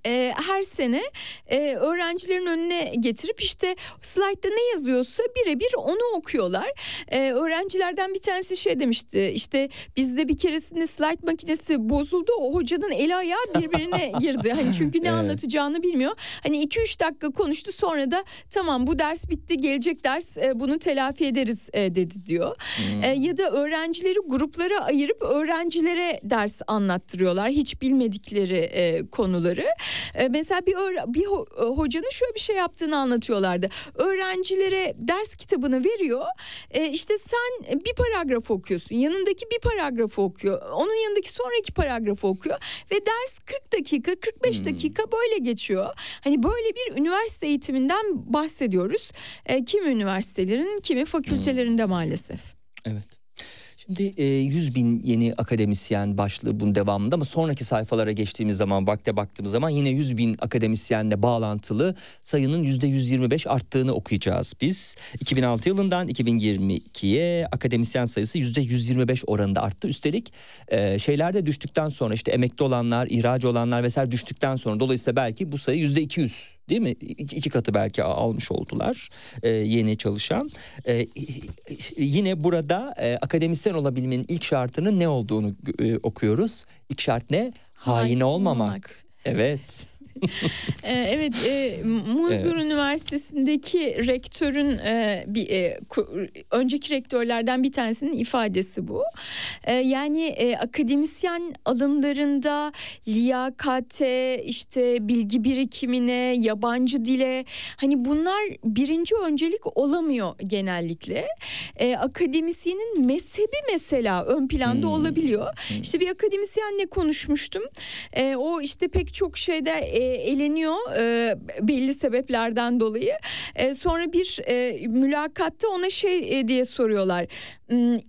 e, her sene e, öğrencilerin önüne getirip işte slaytta ne yazıyorsa birebir onu okuyorlar. E, öğrencilerden bir tanesi şey demişti işte bizde bir keresinde slayt makinesi bozuldu o hocanın eli ayağı birbirine girdi. Hani çünkü ne evet. anlatacağını bilmiyor. Hani 2-3 dakika konuştu sonra da tamam bu ders bitti gelecek ders e, bunu telafi ederiz e, dedi diyor. Hmm. E, ya da öğrencileri gruplara ayırıp öğrencilere ders anlattırıyorlar hiç bilmedikleri e, konuları. E, mesela bir bir e, hocanın şöyle bir şey yaptığını anlatıyorlardı. Öğrencilere ders kitabını veriyor. E, işte sen bir paragraf okuyorsun. Yanındaki bir paragrafı okuyor. Onun yanındaki sonraki paragrafı okuyor ve ders 40 dakika, 45 hmm. dakika böyle geçiyor. Hani böyle bir üniversite eğitiminden bahsediyoruz. E, kimi üniversitelerin, kimi fakültelerinde hmm. maalesef. Evet. Şimdi e, 100 bin yeni akademisyen başlığı bunun devamında ama sonraki sayfalara geçtiğimiz zaman vakte baktığımız zaman yine 100 bin akademisyenle bağlantılı sayının %125 arttığını okuyacağız biz. 2006 yılından 2022'ye akademisyen sayısı %125 oranında arttı. Üstelik e, şeyler de düştükten sonra işte emekli olanlar, ihraç olanlar vesaire düştükten sonra dolayısıyla belki bu sayı %200 değil mi? İki, iki katı belki almış oldular e, yeni çalışan. E, yine burada e, akademisyen olabilmenin ilk şartının ne olduğunu e, okuyoruz. İlk şart ne? Hain, Hain olmamak. olmamak. Evet. Ee, evet, e, Muzur evet. Üniversitesi'ndeki rektörün e, bir e, önceki rektörlerden bir tanesinin ifadesi bu. E, yani e, akademisyen alımlarında liyakate, işte bilgi birikimine, yabancı dile hani bunlar birinci öncelik olamıyor genellikle. E, akademisyenin mezhebi mesela ön planda hmm. olabiliyor. Hmm. İşte bir akademisyenle konuşmuştum. E, o işte pek çok şeyde e, eleniyor e, belli sebeplerden dolayı. E, sonra bir e, mülakatta ona şey e, diye soruyorlar.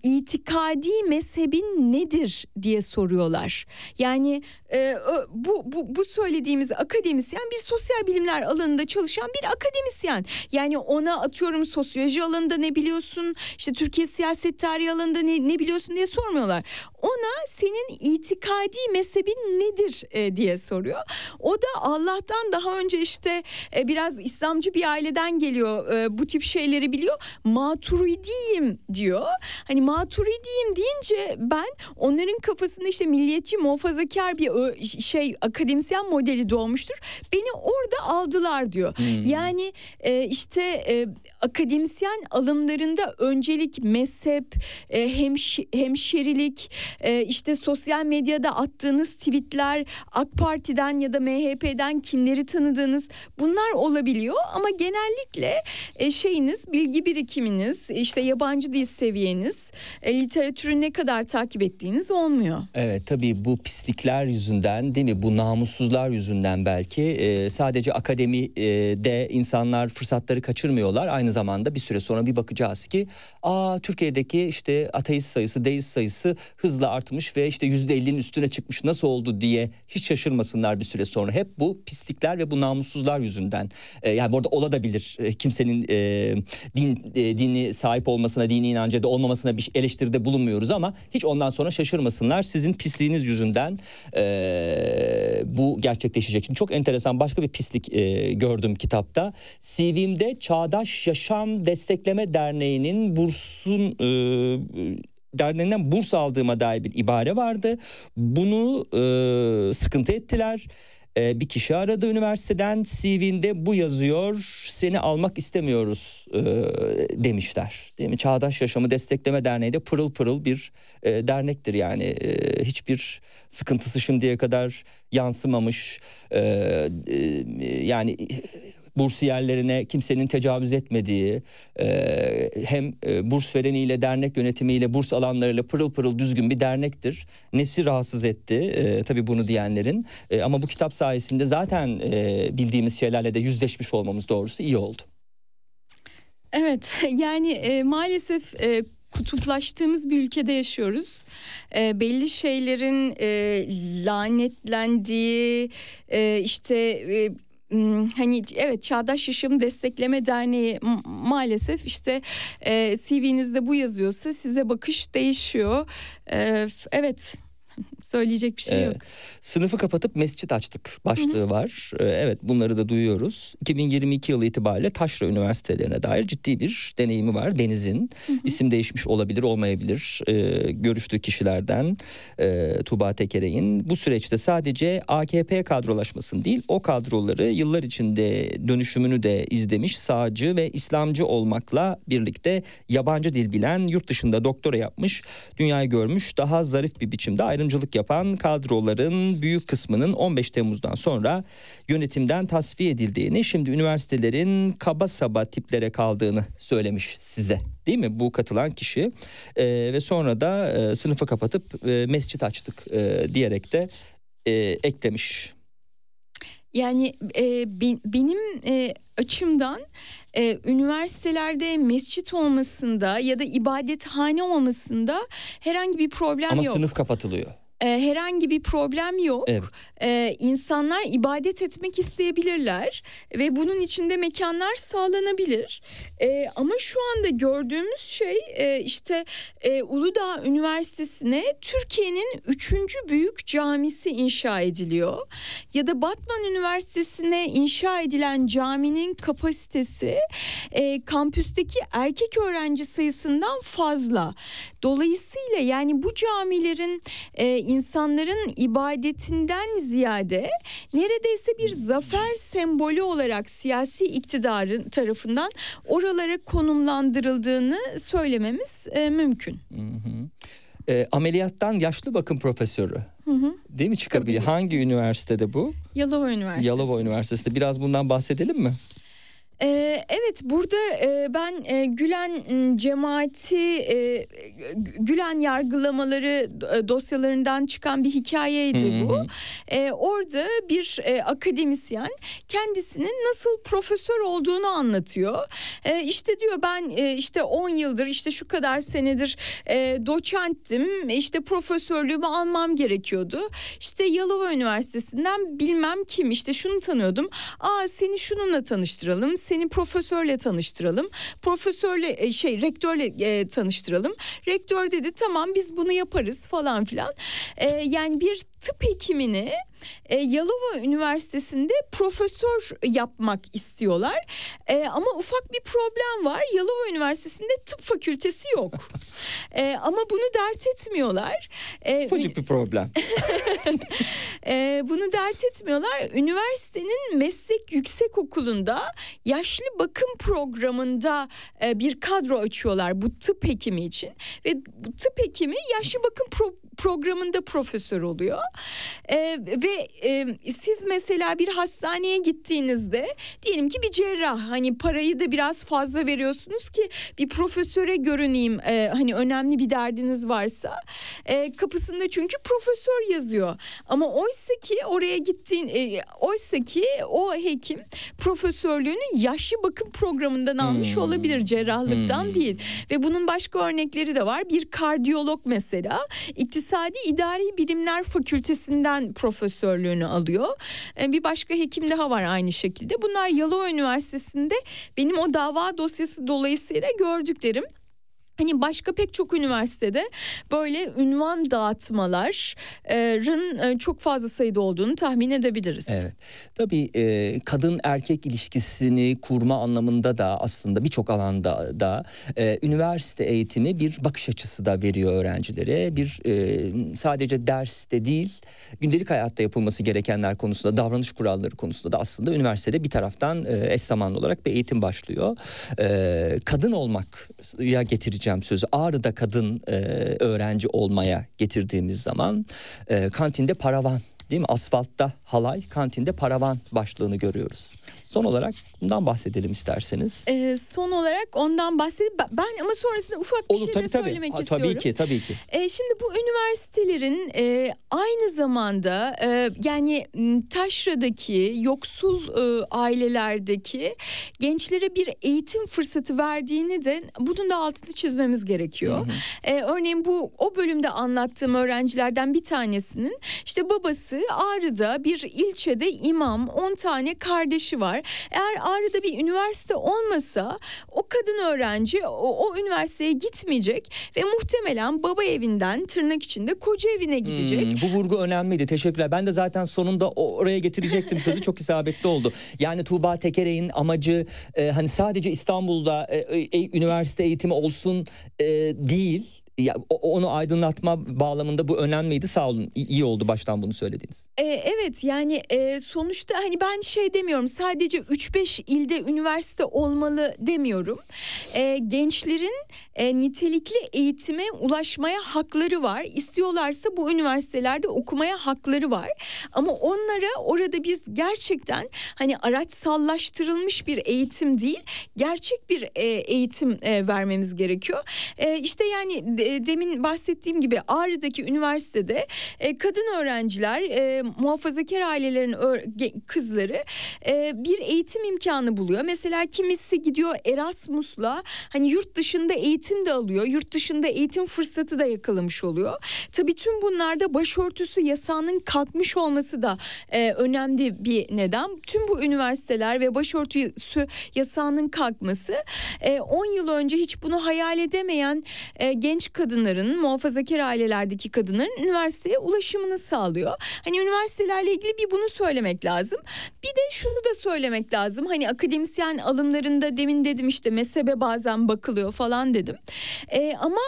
İtikadi mezhebin nedir diye soruyorlar. Yani e, bu, bu bu söylediğimiz akademisyen bir sosyal bilimler alanında çalışan bir akademisyen. Yani ona atıyorum sosyoloji alanında ne biliyorsun? İşte Türkiye siyaset tarihi alanında ne, ne biliyorsun diye sormuyorlar. Ona senin itikadi mezhebin nedir e, diye soruyor. O da Allah'tan daha önce işte e, biraz İslamcı bir aileden geliyor. E, bu tip şeyleri biliyor. Maturidiyim diyor. Hani maturidiyim deyince ben onların kafasında işte milliyetçi muhafazakar bir şey akademisyen modeli doğmuştur. Beni orada aldılar diyor. Hmm. Yani e, işte e, akademisyen alımlarında öncelik mezhep, e, hemş, hemşerilik, e, işte sosyal medyada attığınız tweetler, AK Parti'den ya da MHP'den kimleri tanıdığınız bunlar olabiliyor ama genellikle e, şeyiniz bilgi birikiminiz, işte yabancı dil seviyeniz, e, literatürü ne kadar takip ettiğiniz olmuyor. Evet tabii bu pislikler yüzünden değil mi bu namussuzlar yüzünden belki e, sadece akademide insanlar fırsatları kaçırmıyorlar. Aynı zamanda bir süre sonra bir bakacağız ki aa Türkiye'deki işte ateist sayısı, deist sayısı hızla artmış ve işte yüzde ellinin üstüne çıkmış nasıl oldu diye hiç şaşırmasınlar bir süre sonra. Hep bu pislikler ve bu namussuzlar yüzünden. E, yani burada olabilir e, kimsenin e, din e, dini sahip olmasına, dini inancı da olmamasına bir eleştiride bulunmuyoruz ama hiç ondan sonra şaşırmasınlar. Sizin pisliğiniz yüzünden e, bu gerçekleşecek. Şimdi çok enteresan başka bir pislik e, gördüm kitapta. CV'mde Çağdaş Yaşam Destekleme Derneği'nin bursun e, derneğinden burs aldığıma dair bir ibare vardı. Bunu e, sıkıntı ettiler. E, bir kişi aradı üniversiteden CV'nde bu yazıyor seni almak istemiyoruz e, demişler. Değil mi? Çağdaş Yaşamı Destekleme Derneği de pırıl pırıl bir e, dernektir yani E, hiçbir sıkıntısı şimdiye kadar yansımamış E, e, yani bursiyerlerine kimsenin tecavüz etmediği e, hem e, burs vereniyle dernek yönetimiyle burs alanlarıyla pırıl pırıl düzgün bir dernektir. Nesi rahatsız etti e, tabii bunu diyenlerin E, ama bu kitap sayesinde zaten e, bildiğimiz şeylerle de yüzleşmiş olmamız doğrusu iyi oldu. Evet yani e, maalesef e, kutuplaştığımız bir ülkede yaşıyoruz. E, belli şeylerin e, lanetlendiği e, işte e, hani evet Çağdaş Yaşam Destekleme Derneği maalesef işte e, CV'nizde bu yazıyorsa size bakış değişiyor. E, evet söyleyecek bir şey Evet. yok. Sınıfı kapatıp mescit açtık başlığı var. Ee, Evet bunları da duyuyoruz. 2022 yılı itibariyle Taşra Üniversitelerine dair ciddi bir deneyimi var Deniz'in. İsim değişmiş olabilir olmayabilir. Ee, görüştüğü kişilerden e, Tuğba Tekerek'in. Bu süreçte sadece AKP kadrolaşmasını değil o kadroları yıllar içinde dönüşümünü de izlemiş sağcı ve İslamcı olmakla birlikte yabancı dil bilen yurt dışında doktora yapmış dünyayı görmüş daha zarif bir biçimde ayrımcılık yapan kadroların büyük kısmının 15 Temmuz'dan sonra yönetimden tasfiye edildiğini şimdi üniversitelerin kaba saba tiplere kaldığını söylemiş size. Değil mi? Bu katılan kişi. Ee, ve sonra da e, sınıfı kapatıp e, mescit açtık e, diyerek de e, eklemiş. Yani e, be- benim e, açımdan e, üniversitelerde mescit olmasında ya da ibadethane olmasında herhangi bir problem Ama yok. sınıf kapatılıyor. E, herhangi bir problem yok. Evet. E, insanlar ibadet etmek isteyebilirler ve bunun içinde mekanlar sağlanabilir. E, ama şu anda gördüğümüz şey e, işte e, Uludağ Üniversitesi'ne Türkiye'nin üçüncü büyük camisi inşa ediliyor. Ya da Batman Üniversitesi'ne inşa edilen caminin kapasitesi e, kampüsteki erkek öğrenci sayısından fazla. Dolayısıyla yani bu camilerin e, insanların ibadetinden ziyade neredeyse bir zafer sembolü olarak siyasi iktidarın tarafından oralara konumlandırıldığını söylememiz e, mümkün. E, ameliyattan yaşlı bakım profesörü. Değil mi çıkabiliyor? Hangi üniversitede bu? Yalova Üniversitesi. Yalova Üniversitesi'nde. Biraz bundan bahsedelim mi? Ee, evet burada e, ben e, Gülen m, cemaati e, Gülen yargılamaları e, dosyalarından çıkan bir hikayeydi Hı hı. bu. E, orada bir e, akademisyen kendisinin nasıl profesör olduğunu anlatıyor. E, işte diyor ben e, işte 10 yıldır işte şu kadar senedir e, doçenttim. İşte profesörlüğümü almam gerekiyordu. İşte Yalova Üniversitesi'nden bilmem kim işte şunu tanıyordum. Aa seni şununla tanıştıralım. Seni profesörle tanıştıralım. Profesörle e, şey rektörle e, tanıştıralım. Rektör dedi tamam biz bunu yaparız falan filan. E, yani bir tıp hekimini e, Yalova Üniversitesi'nde profesör yapmak istiyorlar. E, ama ufak bir problem var. Yalova Üniversitesi'nde tıp fakültesi yok. E, ama bunu dert etmiyorlar. E, Ufacık bir problem. ee, bunu dert etmiyorlar. Üniversitenin meslek yüksek okulunda yaşlı bakım programında e, bir kadro açıyorlar bu tıp hekimi için ve tıp hekimi yaşlı bakım pro- programında profesör oluyor. E, ve e, siz mesela bir hastaneye gittiğinizde diyelim ki bir cerrah hani parayı da biraz fazla veriyorsunuz ki bir profesöre görüneyim e, hani önemli bir derdiniz varsa e, kapısında çünkü profesör yazıyor ama oysa ki oraya gittiğin e, oysa ki o hekim profesörlüğünü yaşlı bakım programından almış Hmm. olabilir cerrahlıktan Hmm. değil ve bunun başka örnekleri de var bir kardiyolog mesela iktisadi idari bilimler fakültesinden profesörlüğünü alıyor. E, bir başka hekim daha var aynı şekilde. Bunlar Yalova Üniversitesi'nde benim o dava dosyası dolayısıyla gördüklerim Hani başka pek çok üniversitede böyle ünvan dağıtmaların e, çok fazla sayıda olduğunu tahmin edebiliriz. Evet. Tabii e, kadın erkek ilişkisini kurma anlamında da aslında birçok alanda da e, üniversite eğitimi bir bakış açısı da veriyor öğrencilere. Bir sadece derste değil gündelik hayatta yapılması gerekenler konusunda davranış kuralları konusunda da aslında üniversitede bir taraftan eş zamanlı olarak bir eğitim başlıyor. Kadın olmakya getireceğim sözü. Ağrı'da kadın e, öğrenci olmaya getirdiğimiz zaman e, kantinde paravan değil mi? Asfaltta halay, kantinde paravan başlığını görüyoruz. Son olarak bundan bahsedelim isterseniz. E, son olarak ondan bahsedip ben- ama sonrasında ufak bir Olur şey tabii de tabii. söylemek Ha, istiyorum. Tabii ki tabii ki. E, şimdi bu üniversitelerin e, aynı zamanda e, yani taşradaki yoksul e, ailelerdeki gençlere bir eğitim fırsatı verdiğini de bunun da altını çizmemiz gerekiyor. E, örneğin bu o bölümde anlattığım öğrencilerden bir tanesinin işte babası Ağrı'da bir ilçede imam 10 tane kardeşi var. Eğer Ağrı'da bir üniversite olmasa o kadın öğrenci o, o üniversiteye gitmeyecek ve muhtemelen baba evinden tırnak içinde koca evine gidecek. Hmm, bu vurgu önemliydi. Teşekkürler. Ben de zaten sonunda oraya getirecektim sözü çok isabetli oldu. Yani Tuğba Tekerek'in amacı e, hani sadece İstanbul'da e, e, üniversite eğitimi olsun e, değil. Ya, onu aydınlatma bağlamında bu önemliydi. Sağ olun. İyi, oldu baştan bunu söylediğiniz. E, evet yani e, sonuçta hani ben şey demiyorum sadece 3-5 ilde üniversite olmalı demiyorum. E, gençlerin e, nitelikli eğitime ulaşmaya hakları var. İstiyorlarsa bu üniversitelerde okumaya hakları var. Ama onlara orada biz gerçekten hani araçsallaştırılmış bir eğitim değil gerçek bir e, eğitim e, vermemiz gerekiyor. E, işte yani de- demin bahsettiğim gibi Ağrı'daki üniversitede e, kadın öğrenciler e, muhafazakar ailelerin kızları e, bir eğitim imkanı buluyor. Mesela kimisi gidiyor Erasmus'la hani yurt dışında eğitim de alıyor. Yurt dışında eğitim fırsatı da yakalamış oluyor. Tabii tüm bunlarda başörtüsü yasağının kalkmış olması da e, önemli bir neden. Tüm bu üniversiteler ve başörtüsü yasağının kalkması e, 10 yıl önce hiç bunu hayal edemeyen e, genç kadınların muhafazakar ailelerdeki kadınların üniversiteye ulaşımını sağlıyor. Hani üniversitelerle ilgili bir bunu söylemek lazım. Bir de şunu da söylemek lazım. Hani akademisyen alımlarında demin dedim işte mezhebe bazen bakılıyor falan dedim. E, ama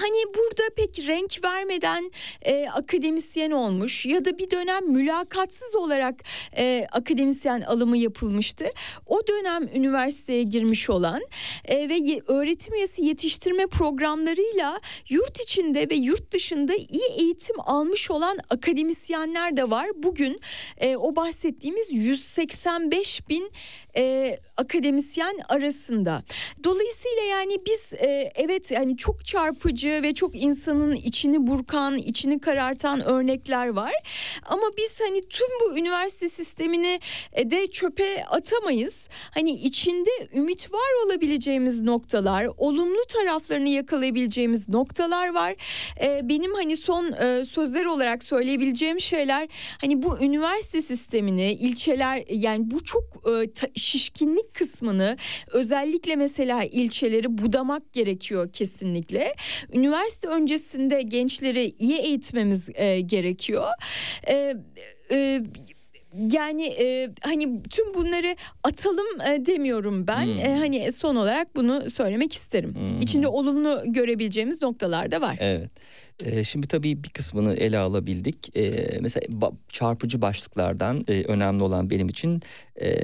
hani burada pek renk vermeden e, akademisyen olmuş ya da bir dönem mülakatsız olarak e, akademisyen alımı yapılmıştı. O dönem üniversiteye girmiş olan e, ve ye- öğretim üyesi yetiştirme programlarıyla yurt içinde ve yurt dışında iyi eğitim almış olan akademisyenler de var. Bugün e, o bahsettiğimiz 185 bin e, akademisyen arasında. Dolayısıyla yani biz e, evet yani çok çarpıcı ve çok insanın içini burkan, içini karartan örnekler var. Ama biz hani tüm bu üniversite sistemini e, de çöpe atamayız. Hani içinde ümit var olabileceğimiz noktalar, olumlu taraflarını yakalayabileceğimiz noktalar var. E, benim hani son e, sözler olarak söyleyebileceğim şeyler hani bu üniversite sistemini ilçeler yani bu çok şişkinlik kısmını özellikle mesela ilçeleri budamak gerekiyor kesinlikle. Üniversite öncesinde gençleri iyi eğitmemiz e, gerekiyor. E, e, yani e, hani tüm bunları atalım e, demiyorum ben. Hmm. E, hani son olarak bunu söylemek isterim. İçinde olumlu görebileceğimiz noktalar da var. Evet. Ee, şimdi tabii bir kısmını ele alabildik. Ee, mesela ba- çarpıcı başlıklardan e, önemli olan benim için e,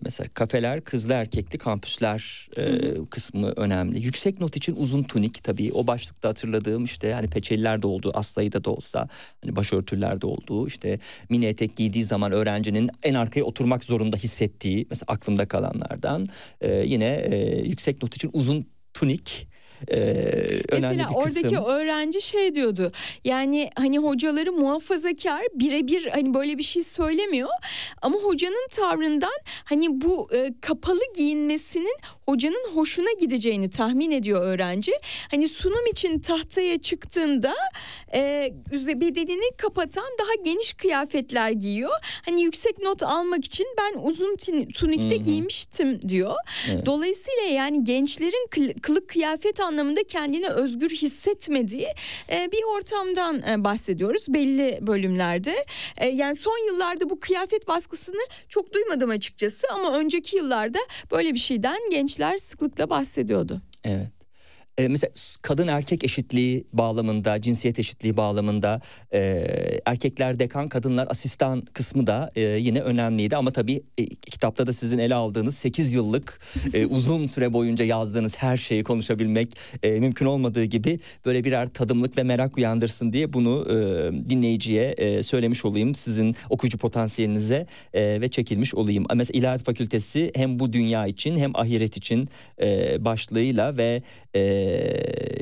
mesela kafeler, kızlı erkekli kampüsler e, kısmı önemli. Yüksek not için uzun tunik tabii o başlıkta hatırladığım işte hani peçeliler de olduğu, aslayı da olsa hani başörtüler de olduğu işte mini etek giydiği zaman öğrencinin en arkaya oturmak zorunda hissettiği mesela aklımda kalanlardan e, yine e, yüksek not için uzun tunik e, önemli Mesela bir oradaki kısım. öğrenci şey diyordu. Yani hani hocaları muhafazakar birebir hani böyle bir şey söylemiyor. Ama hocanın tavrından hani bu e, kapalı giyinmesinin hocanın hoşuna gideceğini tahmin ediyor öğrenci. Hani sunum için tahtaya çıktığında e, bedenini kapatan daha geniş kıyafetler giyiyor. Hani yüksek not almak için ben uzun tunikte giymiştim diyor. Dolayısıyla yani gençlerin kıl- kılık kıyafet anlamında kendini özgür hissetmediği e, bir ortamdan e, bahsediyoruz belli bölümlerde. E, yani son yıllarda bu kıyafet baskısını çok duymadım açıkçası ama önceki yıllarda böyle bir şeyden gençler sıklıkla bahsediyordu. Evet. Ee, mesela kadın erkek eşitliği bağlamında, cinsiyet eşitliği bağlamında e, erkekler dekan, kadınlar asistan kısmı da e, yine önemliydi. Ama tabii e, kitapta da sizin ele aldığınız 8 yıllık e, uzun süre boyunca yazdığınız her şeyi konuşabilmek e, mümkün olmadığı gibi böyle birer tadımlık ve merak uyandırsın diye bunu e, dinleyiciye e, söylemiş olayım. Sizin okuyucu potansiyelinize e, ve çekilmiş olayım. Mesela İlahiyat Fakültesi hem bu dünya için hem ahiret için e, başlığıyla ve e,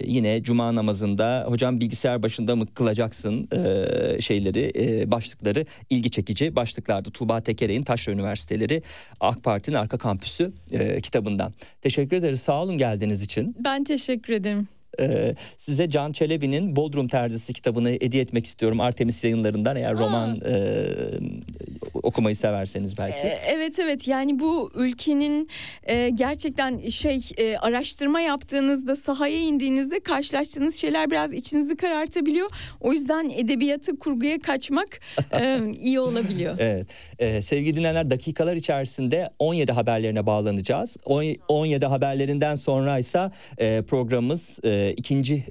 yine cuma namazında hocam bilgisayar başında mı kılacaksın e, şeyleri e, başlıkları ilgi çekici başlıklardı. Tuğba Tekere'nin Taşra Üniversiteleri AK Parti'nin arka kampüsü e, kitabından. Teşekkür ederiz sağ olun geldiğiniz için. Ben teşekkür ederim. Ee, size Can Çelebi'nin Bodrum Terzisi kitabını hediye etmek istiyorum Artemis yayınlarından eğer roman e, okumayı severseniz belki. E, Evet evet yani bu ülkenin e, gerçekten şey e, araştırma yaptığınızda sahaya indiğinizde karşılaştığınız şeyler biraz içinizi karartabiliyor. O yüzden edebiyatı kurguya kaçmak e, iyi olabiliyor. Evet. Ee, sevgili dinleyenler dakikalar içerisinde 17 haberlerine bağlanacağız. On- 17 haberlerinden sonra ise e, programımız e, ikinci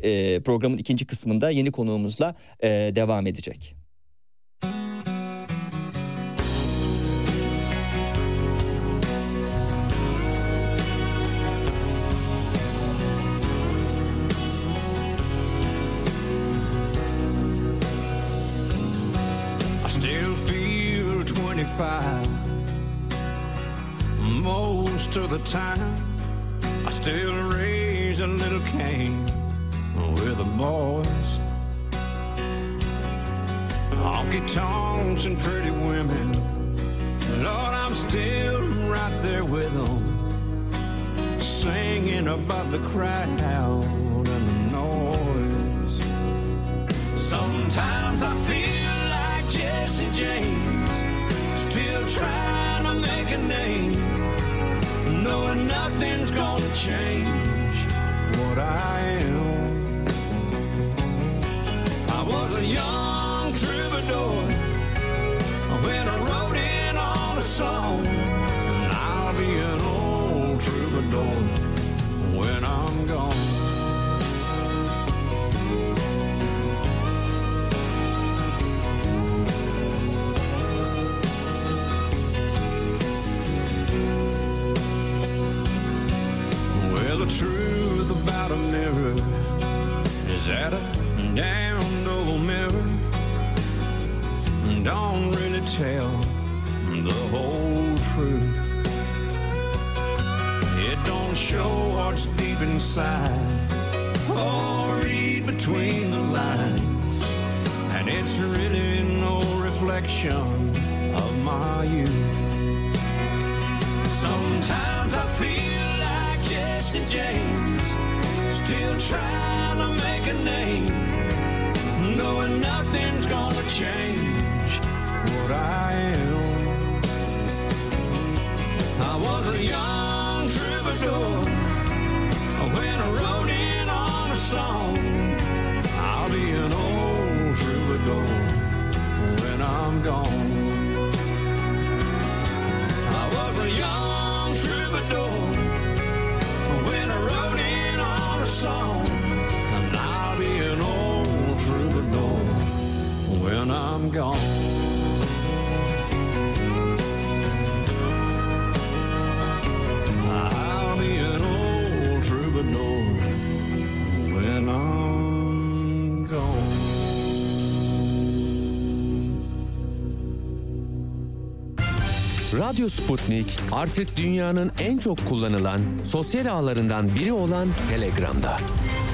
programın ikinci kısmında yeni konuğumuzla devam edecek. A with the boys. Honky tonks and pretty women. Lord, I'm still right there with them, singing about the crowd tell the whole truth. It don't show what's deep inside or read between the lines, and it's really no reflection of my youth. Sometimes I feel like Jesse James, still trying to make a name, knowing nothing's gonna change what I am. I was a young troubadour when I wrote in on a song. I'll be an old troubadour when I'm gone. I was a young troubadour when I wrote in on a song. And I'll be an old troubadour when I'm gone. Radyo Sputnik artık dünyanın en çok kullanılan sosyal ağlarından biri olan Telegram'da.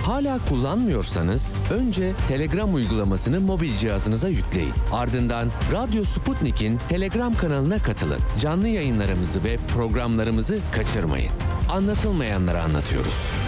Hala kullanmıyorsanız önce Telegram uygulamasını mobil cihazınıza yükleyin. Ardından Radyo Sputnik'in Telegram kanalına katılın. Canlı yayınlarımızı ve programlarımızı kaçırmayın. Anlatılmayanları anlatıyoruz.